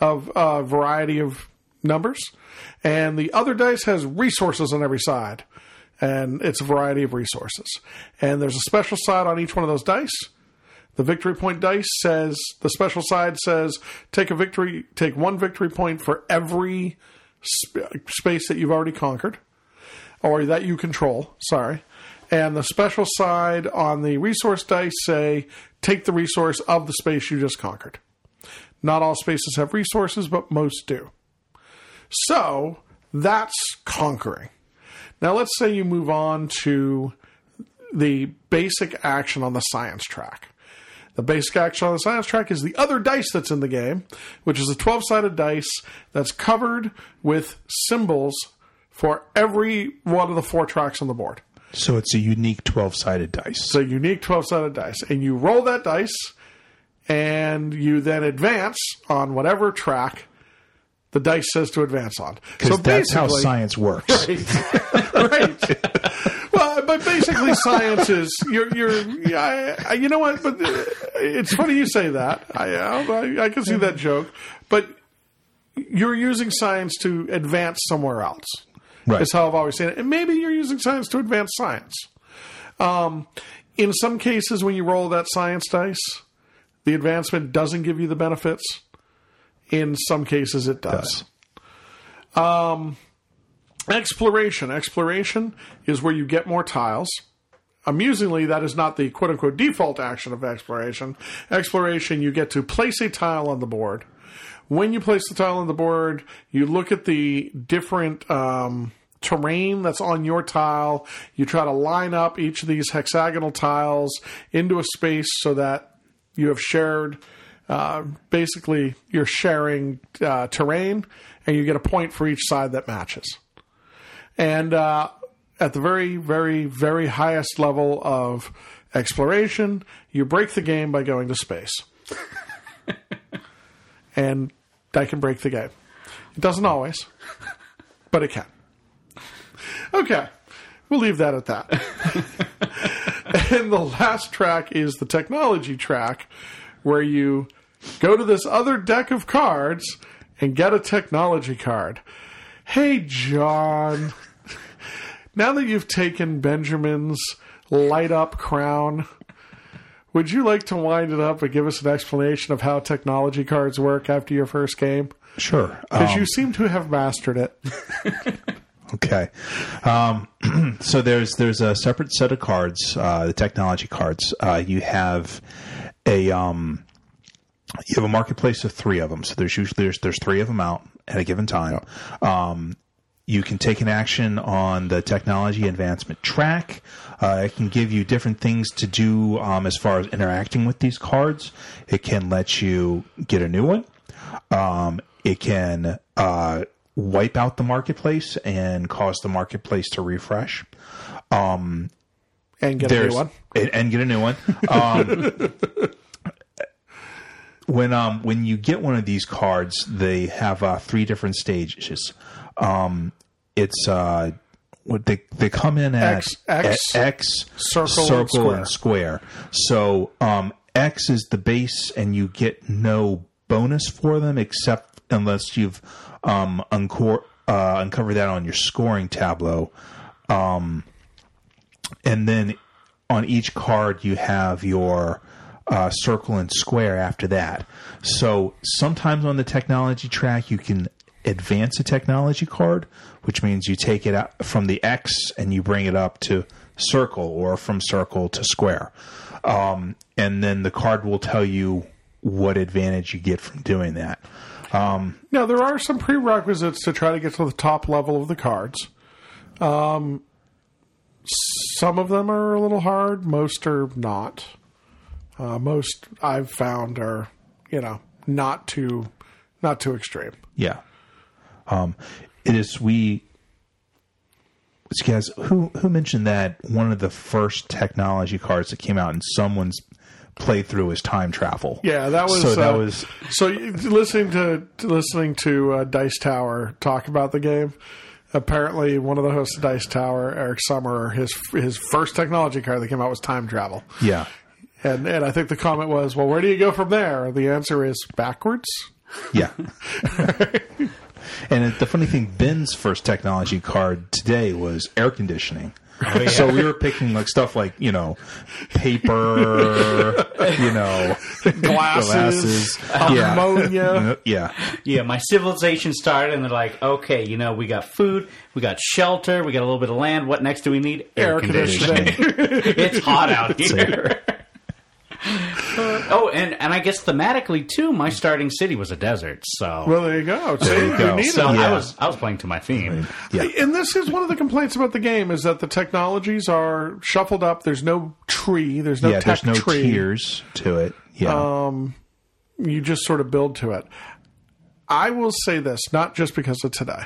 of a variety of numbers, and the other dice has resources on every side, and it's a variety of resources. And there's a special side on each one of those dice. The victory point dice says the special side says take a victory, take one victory point for every sp- space that you've already conquered or that you control. Sorry. And the special side on the resource dice say take the resource of the space you just conquered. Not all spaces have resources, but most do. So that's conquering. Now let's say you move on to the basic action on the science track. The basic action on the science track is the other dice that's in the game, which is a 12 sided dice that's covered with symbols for every one of the four tracks on the board. So it's a unique 12 sided dice. It's a unique 12 sided dice. And you roll that dice, and you then advance on whatever track the dice says to advance on. Because that's how science works. right. But basically, science is you're you're yeah, I, I, you know what? But uh, it's funny you say that. I, I I can see that joke, but you're using science to advance somewhere else. Right. Is how I've always seen it, and maybe you're using science to advance science. Um, in some cases, when you roll that science dice, the advancement doesn't give you the benefits. In some cases, it does. Does. Exploration. Exploration is where you get more tiles. Amusingly, that is not the quote unquote default action of exploration. Exploration, you get to place a tile on the board. When you place the tile on the board, you look at the different um, terrain that's on your tile. You try to line up each of these hexagonal tiles into a space so that you have shared. Uh, basically, you're sharing uh, terrain, and you get a point for each side that matches. And uh, at the very, very, very highest level of exploration, you break the game by going to space. and that can break the game. It doesn't always, but it can. Okay, we'll leave that at that. and the last track is the technology track, where you go to this other deck of cards and get a technology card. Hey, John. Now that you've taken Benjamin's light up crown, would you like to wind it up and give us an explanation of how technology cards work after your first game? Sure. Because Um, you seem to have mastered it. Okay. Um, so there's there's a separate set of cards, uh, the technology cards. Uh, you have a um, you have a marketplace of three of them. So there's usually there's, there's three of them out at a given time. Um, you can take an action on the technology advancement track. Uh, it can give you different things to do um, as far as interacting with these cards. It can let you get a new one. Um, it can uh, wipe out the marketplace and cause the marketplace to refresh. and get a new one. and, and get a new one. Um, when um when you get one of these cards, they have uh, three different stages. Um, it's uh what they they come in at X, X, at X circle, and square. and square. So um, X is the base, and you get no bonus for them except unless you've um, uncor- uh, uncovered that on your scoring tableau. Um, and then on each card you have your uh, circle and square after that. So sometimes on the technology track you can advance a technology card, which means you take it out from the X and you bring it up to circle or from circle to square. Um, and then the card will tell you what advantage you get from doing that. Now there are some prerequisites to try to get to the top level of the cards. Um, some of them are a little hard. Most are not. Uh, most I've found are, you know, not too, not too extreme. Yeah. Um, it is we. Guys, who who mentioned that one of the first technology cards that came out in someone's playthrough is time travel? Yeah, that was so. That uh, was So listening to to listening to uh, Dice Tower talk about the game. Apparently, one of the hosts of Dice Tower, Eric Summerer, his his first technology card that came out was time travel. yeah. And and I think the comment was, "Well, where do you go from there?" The answer is backwards. Yeah. and the funny thing, Ben's first technology card today was air conditioning. Oh, so we were picking like stuff like you know, paper, you know, Glasses, uh, yeah, ammonia. yeah, Yeah, my civilization started, and they're like, okay, you know, we got food, we got shelter, we got a little bit of land. What next do we need? Air conditioning. it's hot out here. Oh, and, and I guess thematically too, my starting city was a desert. So, Well, there you go. See, you go. need so it. I was I was playing to my theme. yeah. And this is one of the complaints about the game is that the technologies are shuffled up. There's no tree. There's no yeah, tech there's no tree. tiers to it. Yeah, um, you just sort of build to it. I will say this, not just because of today,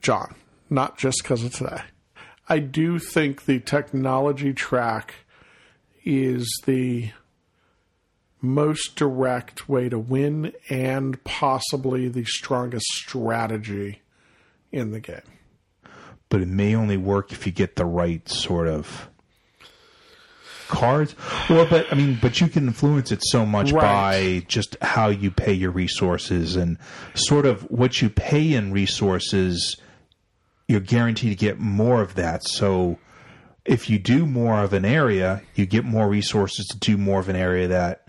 John, not just because of today. I do think the technology track is the most direct way to win and possibly the strongest strategy in the game. but it may only work if you get the right sort of cards. Well, but I mean, but you can influence it so much Right. by just how you pay your resources and sort of what you pay in resources. You're guaranteed to get more of that. So if you do more of an area, you get more resources to do more of an area that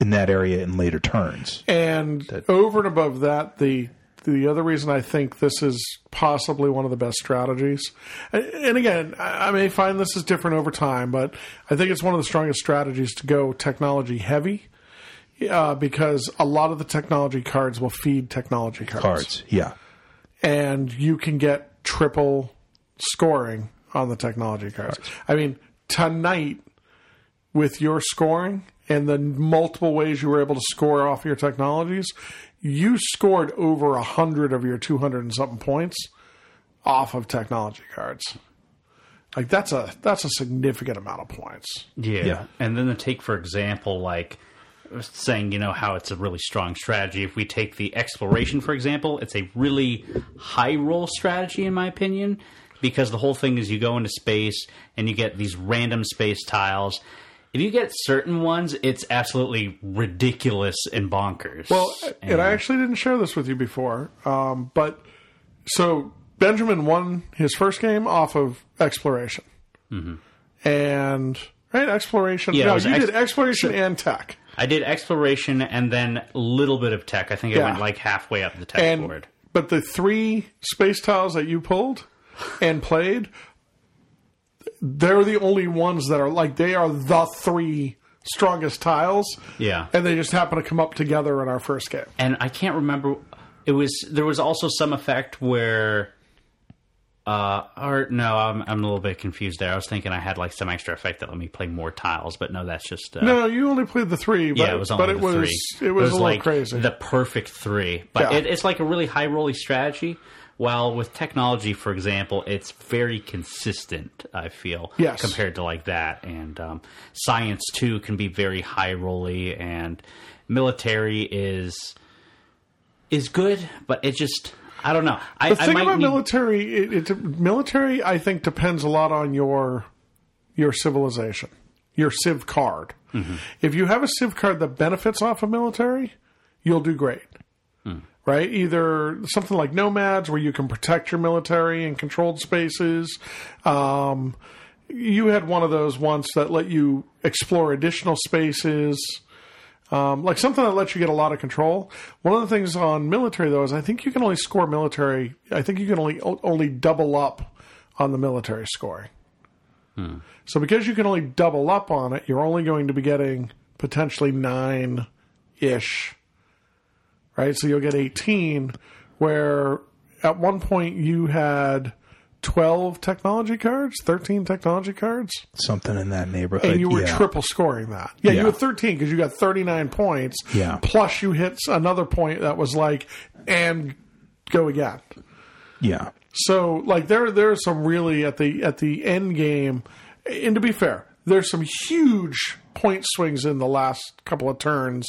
in that area in later turns. And over and above that, the the other reason I think this is possibly one of the best strategies, and, again, I may find this is different over time, but I think it's one of the strongest strategies to go technology heavy, uh, because a lot of the technology cards will feed technology cards, Cards, yeah, and you can get triple scoring on the technology cards. I mean, tonight with your scoring and the multiple ways you were able to score off your technologies, you scored over a hundred of your two hundred and something points off of technology cards. Like that's a that's a significant amount of points. Yeah. Yeah. And then to take, for example, like saying, you know, how it's a really strong strategy. If we take the exploration, for example, it's a really high roll strategy, in my opinion, because the whole thing is you go into space and you get these random space tiles. If you get certain ones, it's absolutely ridiculous and bonkers. Well, and I actually didn't share this with you before, um, but so Benjamin won his first game off of exploration, and right exploration. Yeah, no, you ex- did exploration and tech. I did exploration and then a little bit of tech. I think I Yeah. went like halfway up the tech and board. but the three space tiles that you pulled and played, they're the only ones that are like they are the three strongest tiles. Yeah. and they just happen to come up together in our first game. and I can't remember it was there was also some effect where uh or no i'm i'm a little bit confused there i was thinking i had like some extra effect that let me play more tiles but no that's just uh, No, you only played the three, but, yeah, it was only but it was three. it was, a little like crazy. the perfect three, but Yeah. it, it's like a really high rolly strategy. While with technology, for example, it's very consistent. I feel Yes. compared to like that, and um, science too can be very high rolly, and military is is good, but it just I don't know. I, the I thing might about need, military, it, it, military, I think depends a lot on your your civilization, your civ card. Mm-hmm. If you have a civ card that benefits off of military, you'll do great. Hmm. Right? Either something like nomads, where you can protect your military in controlled spaces. Um, you had one of those once that let you explore additional spaces. Um, like something that lets you get a lot of control. One of the things on military though is I think you can only score military. I think you can only only double up on the military scoring. So because you can only double up on it, you're only going to be getting potentially nine ish. Right, so you'll get eighteen. Where at one point you had twelve technology cards, thirteen technology cards Something in that neighborhood. and you were yeah. triple scoring that. Yeah, Yeah. you had 13 because you got 39 points. Yeah. Plus you hit another point that was like, and go again. Yeah. So like there there are some really at the at the end game, and to be fair, there's some huge point swings in the last couple of turns,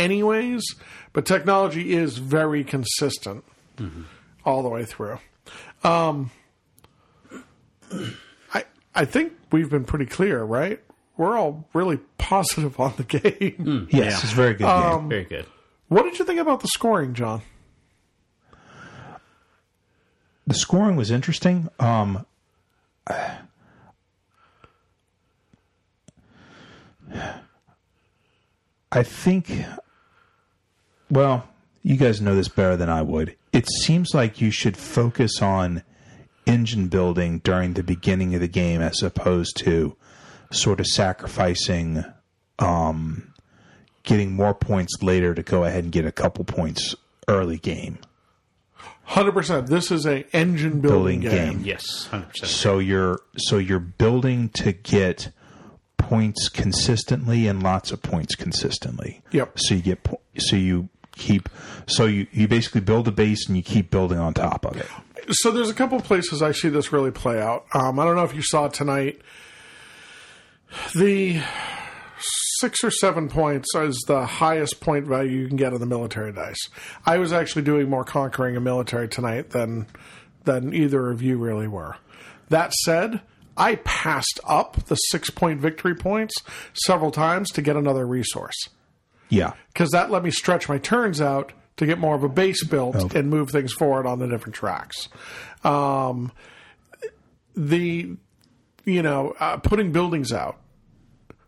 anyways. But technology is very consistent all the way through. Um, I I think we've been pretty clear, right? We're all really positive on the game. Yes, Yeah. it's a very good Um, very good. What did you think about the scoring, John? The scoring was interesting. Um, I think, well, you guys know this better than I would. It seems like you should focus on engine building during the beginning of the game as opposed to sort of sacrificing um, getting more points later to go ahead and get a couple points early game. Hundred percent. This is a engine Building building, game. game. Yes, hundred percent. So you're so you're building to get points consistently and lots of points consistently. Yep. So you get so you keep so you you basically build a base and you keep building on top of it. So there's a couple places I see this really play out. Um, I don't know if you saw tonight. The six or seven points is the highest point value you can get on the military dice. I was actually doing more conquering in military tonight than than either of you really were. That said, I passed up the six point victory points several times to get another resource Yeah. because that let me stretch my turns out to get more of a base built and move things forward on the different tracks. Um, the you know uh, putting buildings out,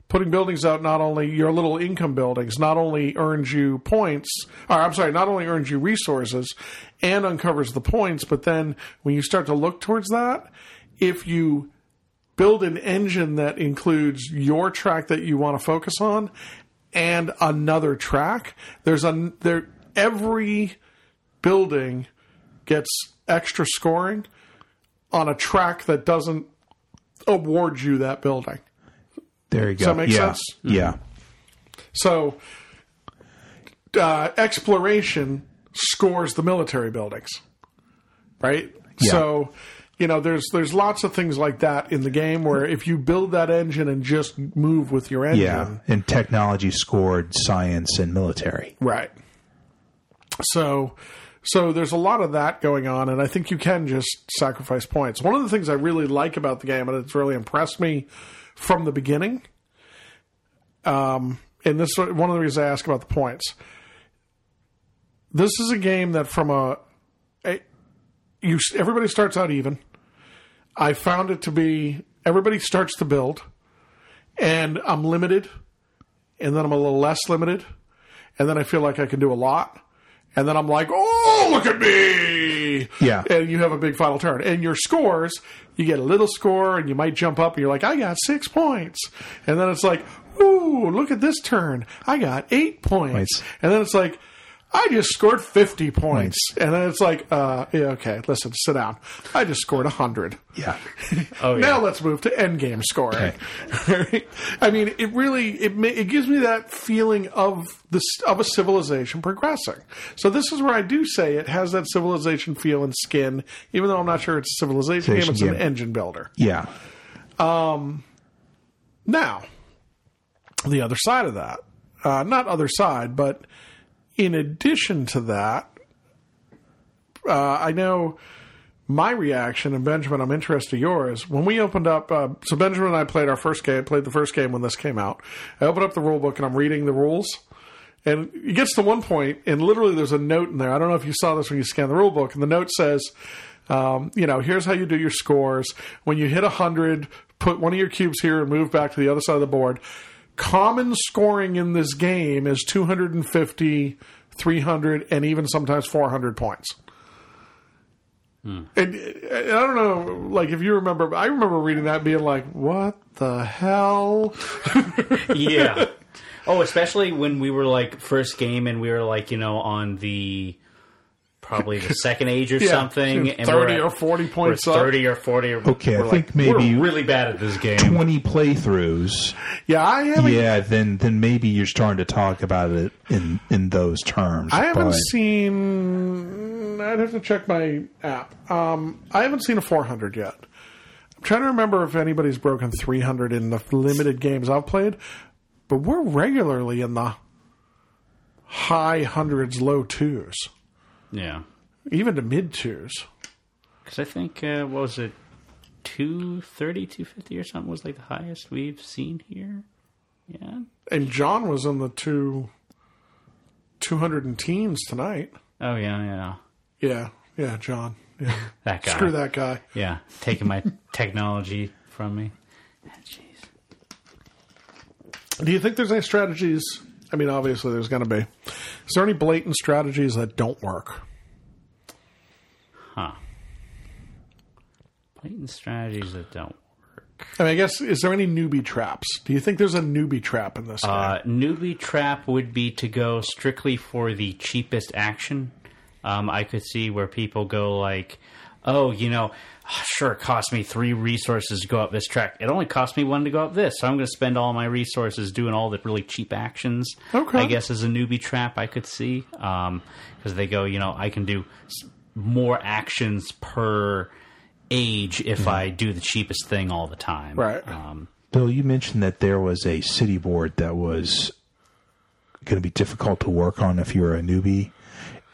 putting buildings out not only your little income buildings not only earns you points, or I'm sorry, not only earns you resources and uncovers the points, but then when you start to look towards that, if you build an engine that includes your track that you want to focus on and another track. There's a there every building gets extra scoring on a track that doesn't award you that building. There you go. that make yeah. sense? Yeah. So uh, exploration scores the military buildings, right? Yeah. So you know, there's there's lots of things like that in the game where if you build that engine and just move with your engine, Yeah. And technology scored science and military. right? So. So there's a lot of that going on, and I think you can just sacrifice points. One of the things I really like about the game, and it's really impressed me from the beginning, um, and this is one of the reasons I ask about the points. This is a game that from a, a you everybody starts out even. I found it to be everybody starts to build, and I'm limited, and then I'm a little less limited, and then I feel like I can do a lot, and then I'm like, oh, look at me, Yeah. and you have a big final turn, and your scores, you get a little score, and you might jump up, and you're like, I got six points, and then it's like, ooh, look at this turn, I got eight points, Points. and then it's like. I just scored 50 points. And then it's like, uh, yeah, okay, listen, sit down. I just scored 100. Yeah. Oh, yeah. Now let's move to end game scoring. I mean, it really it it gives me that feeling of this of a civilization progressing. So this is where I do say it has that civilization feel and skin, even though I'm not sure it's a civilization game. It's an engine builder. Yeah. Um, Now, the other side of that, uh, not other side, but in addition to that, uh, I know my reaction, and Benjamin, I'm interested in yours. When we opened up, uh, so Benjamin and I played our first game, played the first game when this came out. I opened up the rule book and I'm reading the rules. And it gets to one point, and literally there's a note in there. I don't know if you saw this when you scanned the rule book, and the note says, um, you know, here's how you do your scores. When you hit 100, put one of your cubes here and move back to the other side of the board. Common scoring in this game is 250, 300, and even sometimes 400 points. Hmm. And, and I don't know, like if you remember, I remember reading that being like, "What the hell?" yeah. Oh, especially when we were like first game and we were like, you know, on the probably the second age or Yeah, something, and 30 we're or at- 40 we're points up. thirty or forty. Or, Okay, I think like, maybe- we're really bad at this game. 20 playthroughs. Yeah, I haven't. Yeah, then then maybe you're starting to talk about it in in those terms. I haven't but- seen. I'd have to check my app. Um, I haven't seen a 400 yet. I'm trying to remember if anybody's broken 300 in the limited games I've played, but we're regularly in the high hundreds, low twos, Yeah, even to mid tiers. because I think uh, what was it, 230, 250 or something was like the highest we've seen here. Yeah. And John was in the two 200 and teens tonight. Oh yeah, yeah. Yeah, yeah, John. Yeah. That guy. Screw that guy. Yeah, taking my technology from me. Jeez. Do you think there's any strategies? I mean, obviously there's going to be. Is there any blatant strategies that don't work? Huh. Blatant strategies that don't work. I mean, I guess is there any newbie traps? Do you think there's a newbie trap in this Uh, newbie trap would be to go strictly for the cheapest action. Um, I could see where people go like, "Oh, you know, sure, it cost me three resources to go up this track. It only cost me one to go up this, so I'm going to spend all my resources doing all the really cheap actions." Okay. I guess as a newbie trap, I could see because they go, you know, I can do more actions per age if I do the cheapest thing all the time. Right. Um, Bill, you mentioned that there was a city board that was going to be difficult to work on if you were a newbie,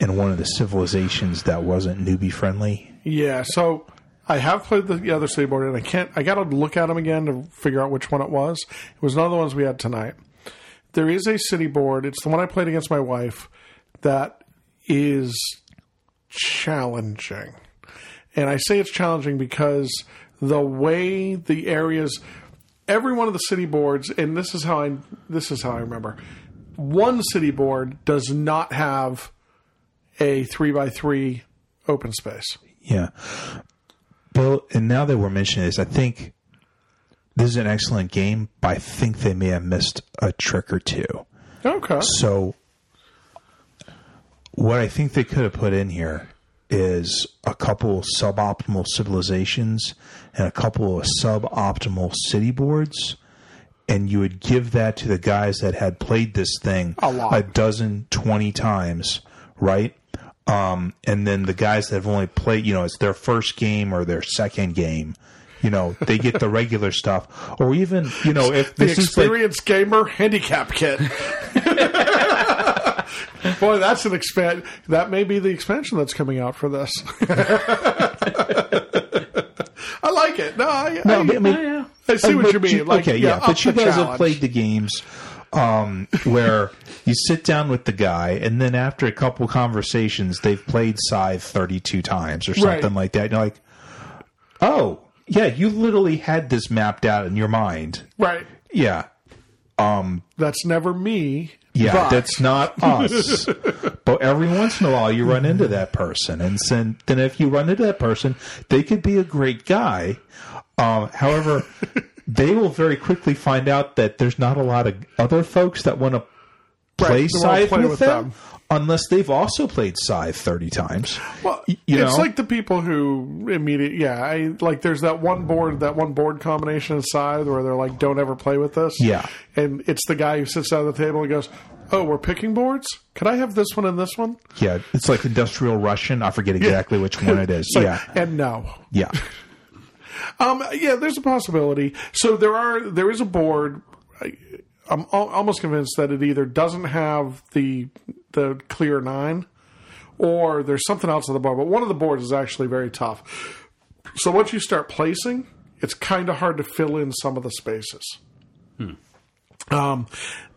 and one of the civilizations that wasn't newbie friendly. Yeah. So I have played the other city board, and I can't. I got to look at them again to figure out which one it was. It was none of the ones we had tonight. There is a city board. It's the one I played against my wife. That is challenging. And I say it's challenging because the way the areas every one of the city boards and this is how I this is how I remember. One city board does not have a 3 by 3 open space. Yeah. Bill, and now that we're mentioning this, I think this is an excellent game, but I think they may have missed a trick or two. Okay. So, what I think they could have put in here is a couple suboptimal civilizations and a couple of suboptimal city boards. And you would give that to the guys that had played this thing A lot. dozen, 20 times, right? Um, and then the guys that have only played, you know, it's their first game or their second game. You know, they get the regular stuff, or even, you know, if The is like, experienced gamer handicap kit. Boy, that's an expand. That may be the expansion that's coming out for this. I like it. No, I, No, I, I mean- yeah. I see what you mean. like, okay, yeah, but you guys have played the games um, where you sit down with the guy, and then after a couple conversations, they've played Scythe thirty-two times or something Right. like that. And you're like, oh, yeah, you literally had this mapped out in your mind. right. Yeah, Um, That's never me. yeah, but- that's not us. but every once in a while, you run into that person, and then, then if you run into that person, they could be a great guy. Um, however, they will very quickly find out that there's not a lot of other folks that want to play Right, side play with, with them. unless they've also played Scythe thirty times. Well, you it's know? like the people who immediate. Yeah, I like. There's that one board, that one board combination inside where they're like, "Don't ever play with this." Yeah. and it's the guy who sits down at the table and goes, "Oh, we're picking boards. Could I have this one and this one?" Yeah, it's like Industrial Russian. I forget exactly which one it is. Like, yeah, and no. yeah, Um, yeah, there's a possibility. So there are there is a board. I'm almost convinced that it either doesn't have the the clear nine, or there's something else on the board. But one of the boards is actually very tough. So once you start placing, it's kind of hard to fill in some of the spaces. Um,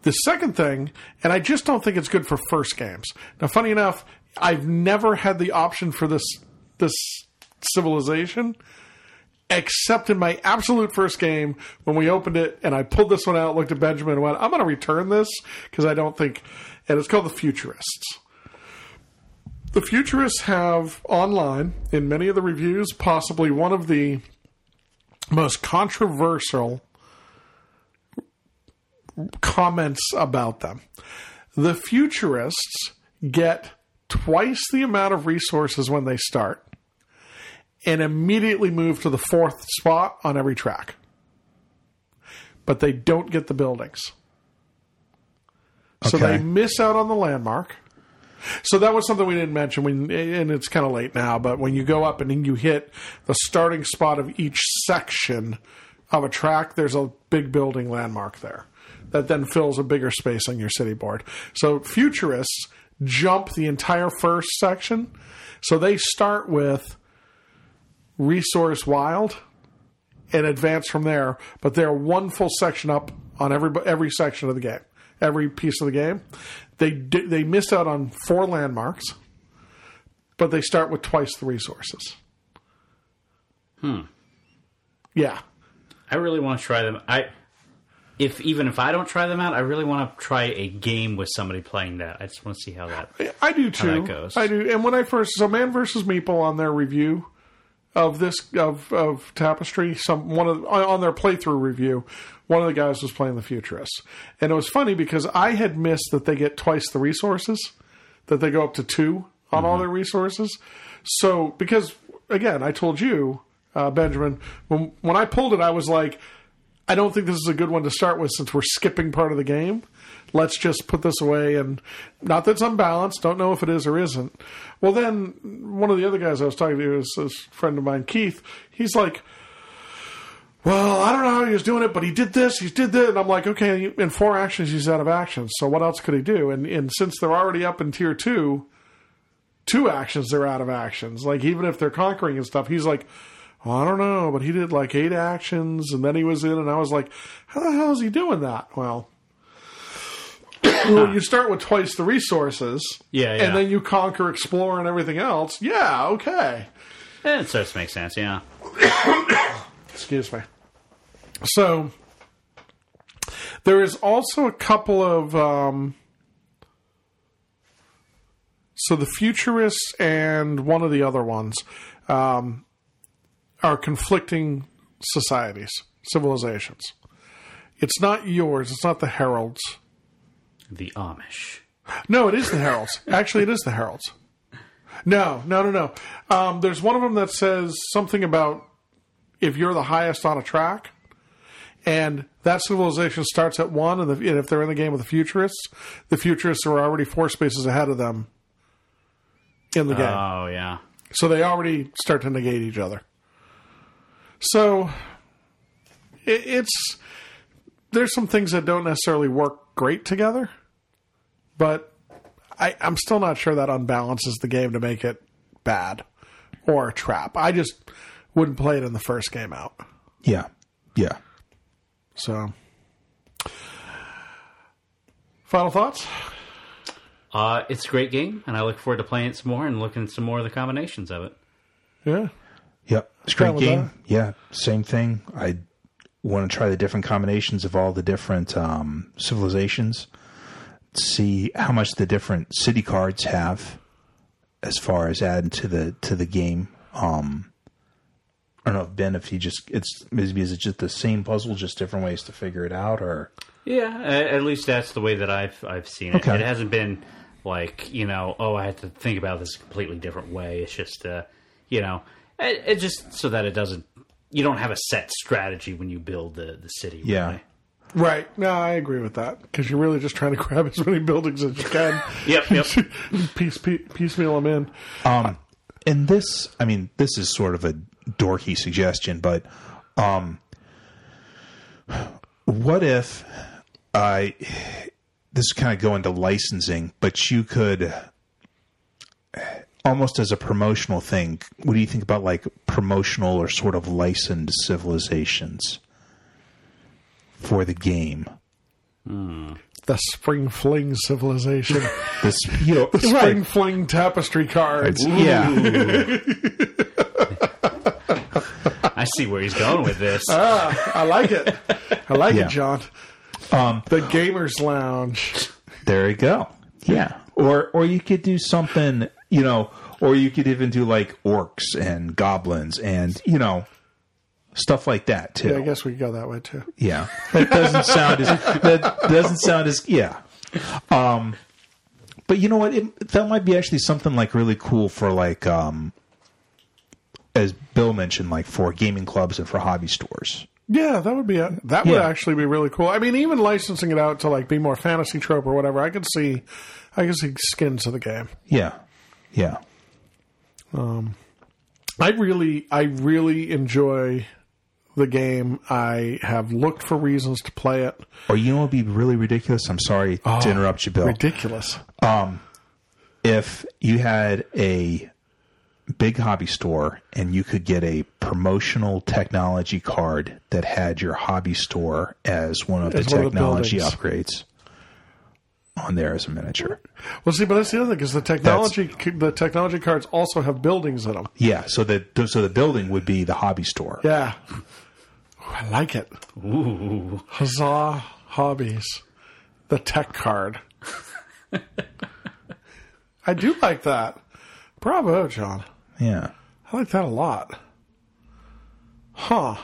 the second thing, and I just don't think it's good for first games. Now, funny enough, I've never had the option for this this civilization except in my absolute first game when we opened it and I pulled this one out, looked at Benjamin and went, I'm going to return this because I don't think, and it's called the Futurists. The Futurists have online, in many of the reviews, possibly one of the most controversial comments about them. The Futurists get twice the amount of resources when they start and immediately move to the fourth spot on every track. But they don't get the buildings. So Okay. they miss out on the landmark. So that was something we didn't mention, when, and it's kind of late now. But when you go up and then you hit the starting spot of each section of a track, there's a big building landmark there that then fills a bigger space on your city board. So futurists jump the entire first section. So they start with resource wild and advance from there. But they're one full section up on every every section of the game, every piece of the game. They they miss out on four landmarks, but they start with twice the resources. Hmm. Yeah. I really want to try them. I if even if I don't try them out, I really want to try a game with somebody playing that. I just want to see how that. I do too. that goes. I do. And when I first so Man versus Meeple on their review of this of of Tapestry, some one of on their playthrough review, one of the guys was playing the Futurists, and it was funny because I had missed that they get twice the resources, that they go up to two on all their resources. So because again, I told you, uh, Benjamin, when when I pulled it, I was like. I don't think this is a good one to start with since we're skipping part of the game. Let's just put this away and not that it's unbalanced. Don't know if it is or isn't. Well, then one of the other guys I was talking to is this friend of mine, Keith. He's like, well, I don't know how he was doing it, but he did this, he did that. And I'm like, okay, in four actions, he's out of actions. So what else could he do? And, and since they're already up in tier two, two actions, they're out of actions. Like, even if they're conquering and stuff, he's like, well, I don't know, but he did like eight actions and then he was in, and I was like, how the hell is he doing that? Well, well, you start with twice the resources, Yeah, yeah. and then you conquer, explore, and everything else. Yeah, okay. Eh, it starts to make sense. Yeah. Excuse me. So there is also a couple of um, so the futurists and one of the other ones um, are conflicting societies, civilizations. It's not yours. It's not the heralds. The Amish. No, it is the heralds. Actually, it is the heralds. No, no, no, no. Um, there's one of them that says something about if you're the highest on a track, and that civilization starts at one, and, the, and if they're in the game with the futurists, the futurists are already four spaces ahead of them in the game. Oh yeah. So they already start to negate each other. So it, it's there's some things that don't necessarily work great together, but I, I'm still not sure that unbalances the game to make it bad or a trap. I just wouldn't play it in the first game out. yeah, yeah. So, final thoughts? Uh, it's a great game, and I look forward to playing it some more and looking at some more of the combinations of it. Yeah. Yep. It's a great Fine with game. Yeah. Same thing. I want to try the different combinations of all the different um, civilizations. See how much the different city cards have as far as adding to the to the game. Um, I don't know if Ben, if he just it's maybe is it just the same puzzle, just different ways to figure it out, or Yeah, at least that's the way that I've I've seen it. Okay. It hasn't been like you know, oh, I had to think about this a completely different way. It's just, uh, you know, it, it just so that it doesn't. You don't have a set strategy when you build the the city. Yeah. Really. Right. No, I agree with that because you're really just trying to grab as many buildings as you can. Yep. Yep. piece, piece, piecemeal them in. Um, and this, I mean, this is sort of a dorky suggestion, but um, what if I this is kind of going to licensing, but you could almost as a promotional thing. What do you think about like promotional or sort of licensed civilizations for the game? The Spring Fling civilization. This, you know, Spring right. Fling tapestry cards. yeah. I see where he's going with this. Ah, I like it. I like Yeah. it, John. Um, The Gamers Lounge. There you go. Yeah. Or or you could do something, you know, or you could even do like orcs and goblins and, you know, stuff like that too. Yeah, I guess we could go that way too. Yeah. That doesn't sound as that doesn't sound as yeah. Um but you know what? It, that might be actually something like really cool for like um as Bill mentioned like for gaming clubs and for hobby stores. Yeah, that would be a, that would Yeah. actually be really cool. I mean, even licensing it out to like be more fantasy trope or whatever, I could see, I could see skins of the game. Yeah. Yeah. Um, I really, I really enjoy the game. I have looked for reasons to play it. Or you know what would be really ridiculous? I'm sorry to oh, interrupt you, Bill. Ridiculous. Um, if you had a big hobby store and you could get a promotional technology card that had your hobby store as one of As the one of the technology upgrades on there as a miniature. Well, see, but that's the other thing because the technology, the technology cards also have buildings in them. Yeah, so that so the building would be the hobby store. Yeah, I like it. Ooh. Huzzah! Hobbies, the tech card. I do like that. Bravo, John. Yeah. I like that a lot. Huh.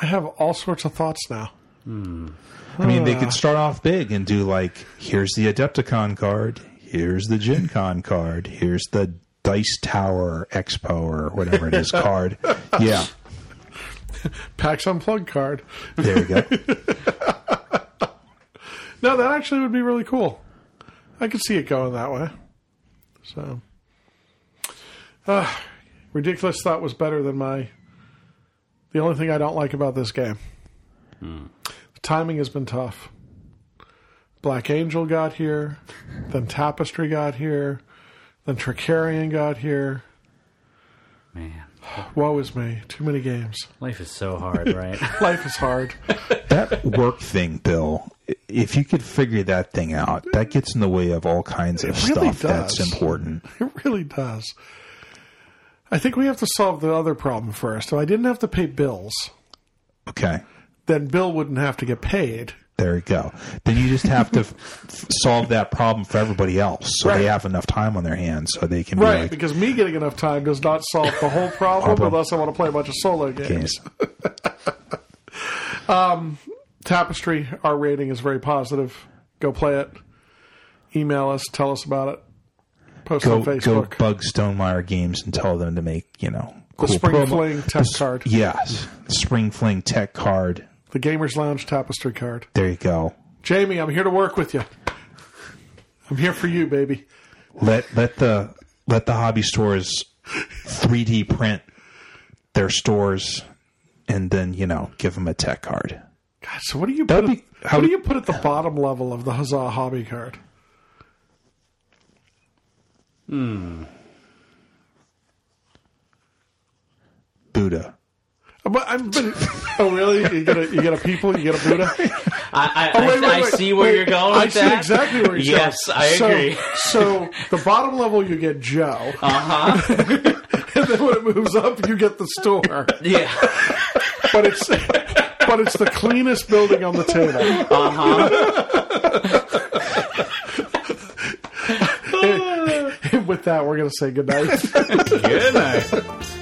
I have all sorts of thoughts now. Hmm. I mean, they could start off big and do like, here's the Adepticon card, here's the Gen Con card, here's the Dice Tower Expo or whatever it is card. Yeah, PAX Unplugged card. there we go. No, that actually would be really cool. I could see it going that way. So, uh, ridiculous thought was better than my. The only thing I don't like about this game, the timing has been tough. Black Angel got here, then Tapestry got here, then Trickerion got here. Man, Woe is me! Too many games. life is so hard, right? Life is hard. that work thing, Bill, if you could figure that thing out, that gets in the way of all kinds of really stuff that's important. It really does. I think we have to solve the other problem first. If I didn't have to pay bills, Okay. then Bill wouldn't have to get paid. There you go. Then you just have to f- solve that problem for everybody else so Right. they have enough time on their hands so they can be Right, like, because me getting enough time does not solve the whole problem Problem. unless I want to play a bunch of solo games. games. Um, Tapestry, our rating is very positive. Go play it. Email us, tell us about it. Post Go, on Facebook. go bug Stonemaier Games and tell them to make, you know, the Spring promo- Fling tech the card. Yes. The Spring Fling Tech card. The Gamers Lounge Tapestry card. There you go. Jamie, I'm here to work with you. I'm here for you, baby. Let let the let the hobby stores 3D print their stores and then, you know, give them a tech card. God, so what do you That'd put? be- at, how what do you put at the bottom level of the Huzzah hobby card? Hmm. Buddha. But I'm, but, oh, really? You get a you get a people, you get a Buddha. I, I, Oh, wait, wait, I, wait, see where you're going I see that. exactly where you're Yes, going. Yes, I So- agree. So, the bottom level you get Joe, Uh huh. and then when it moves up, you get the store. yeah. But it's but it's the cleanest building on the table. Uh huh. With that, we're going to say goodnight. Good night.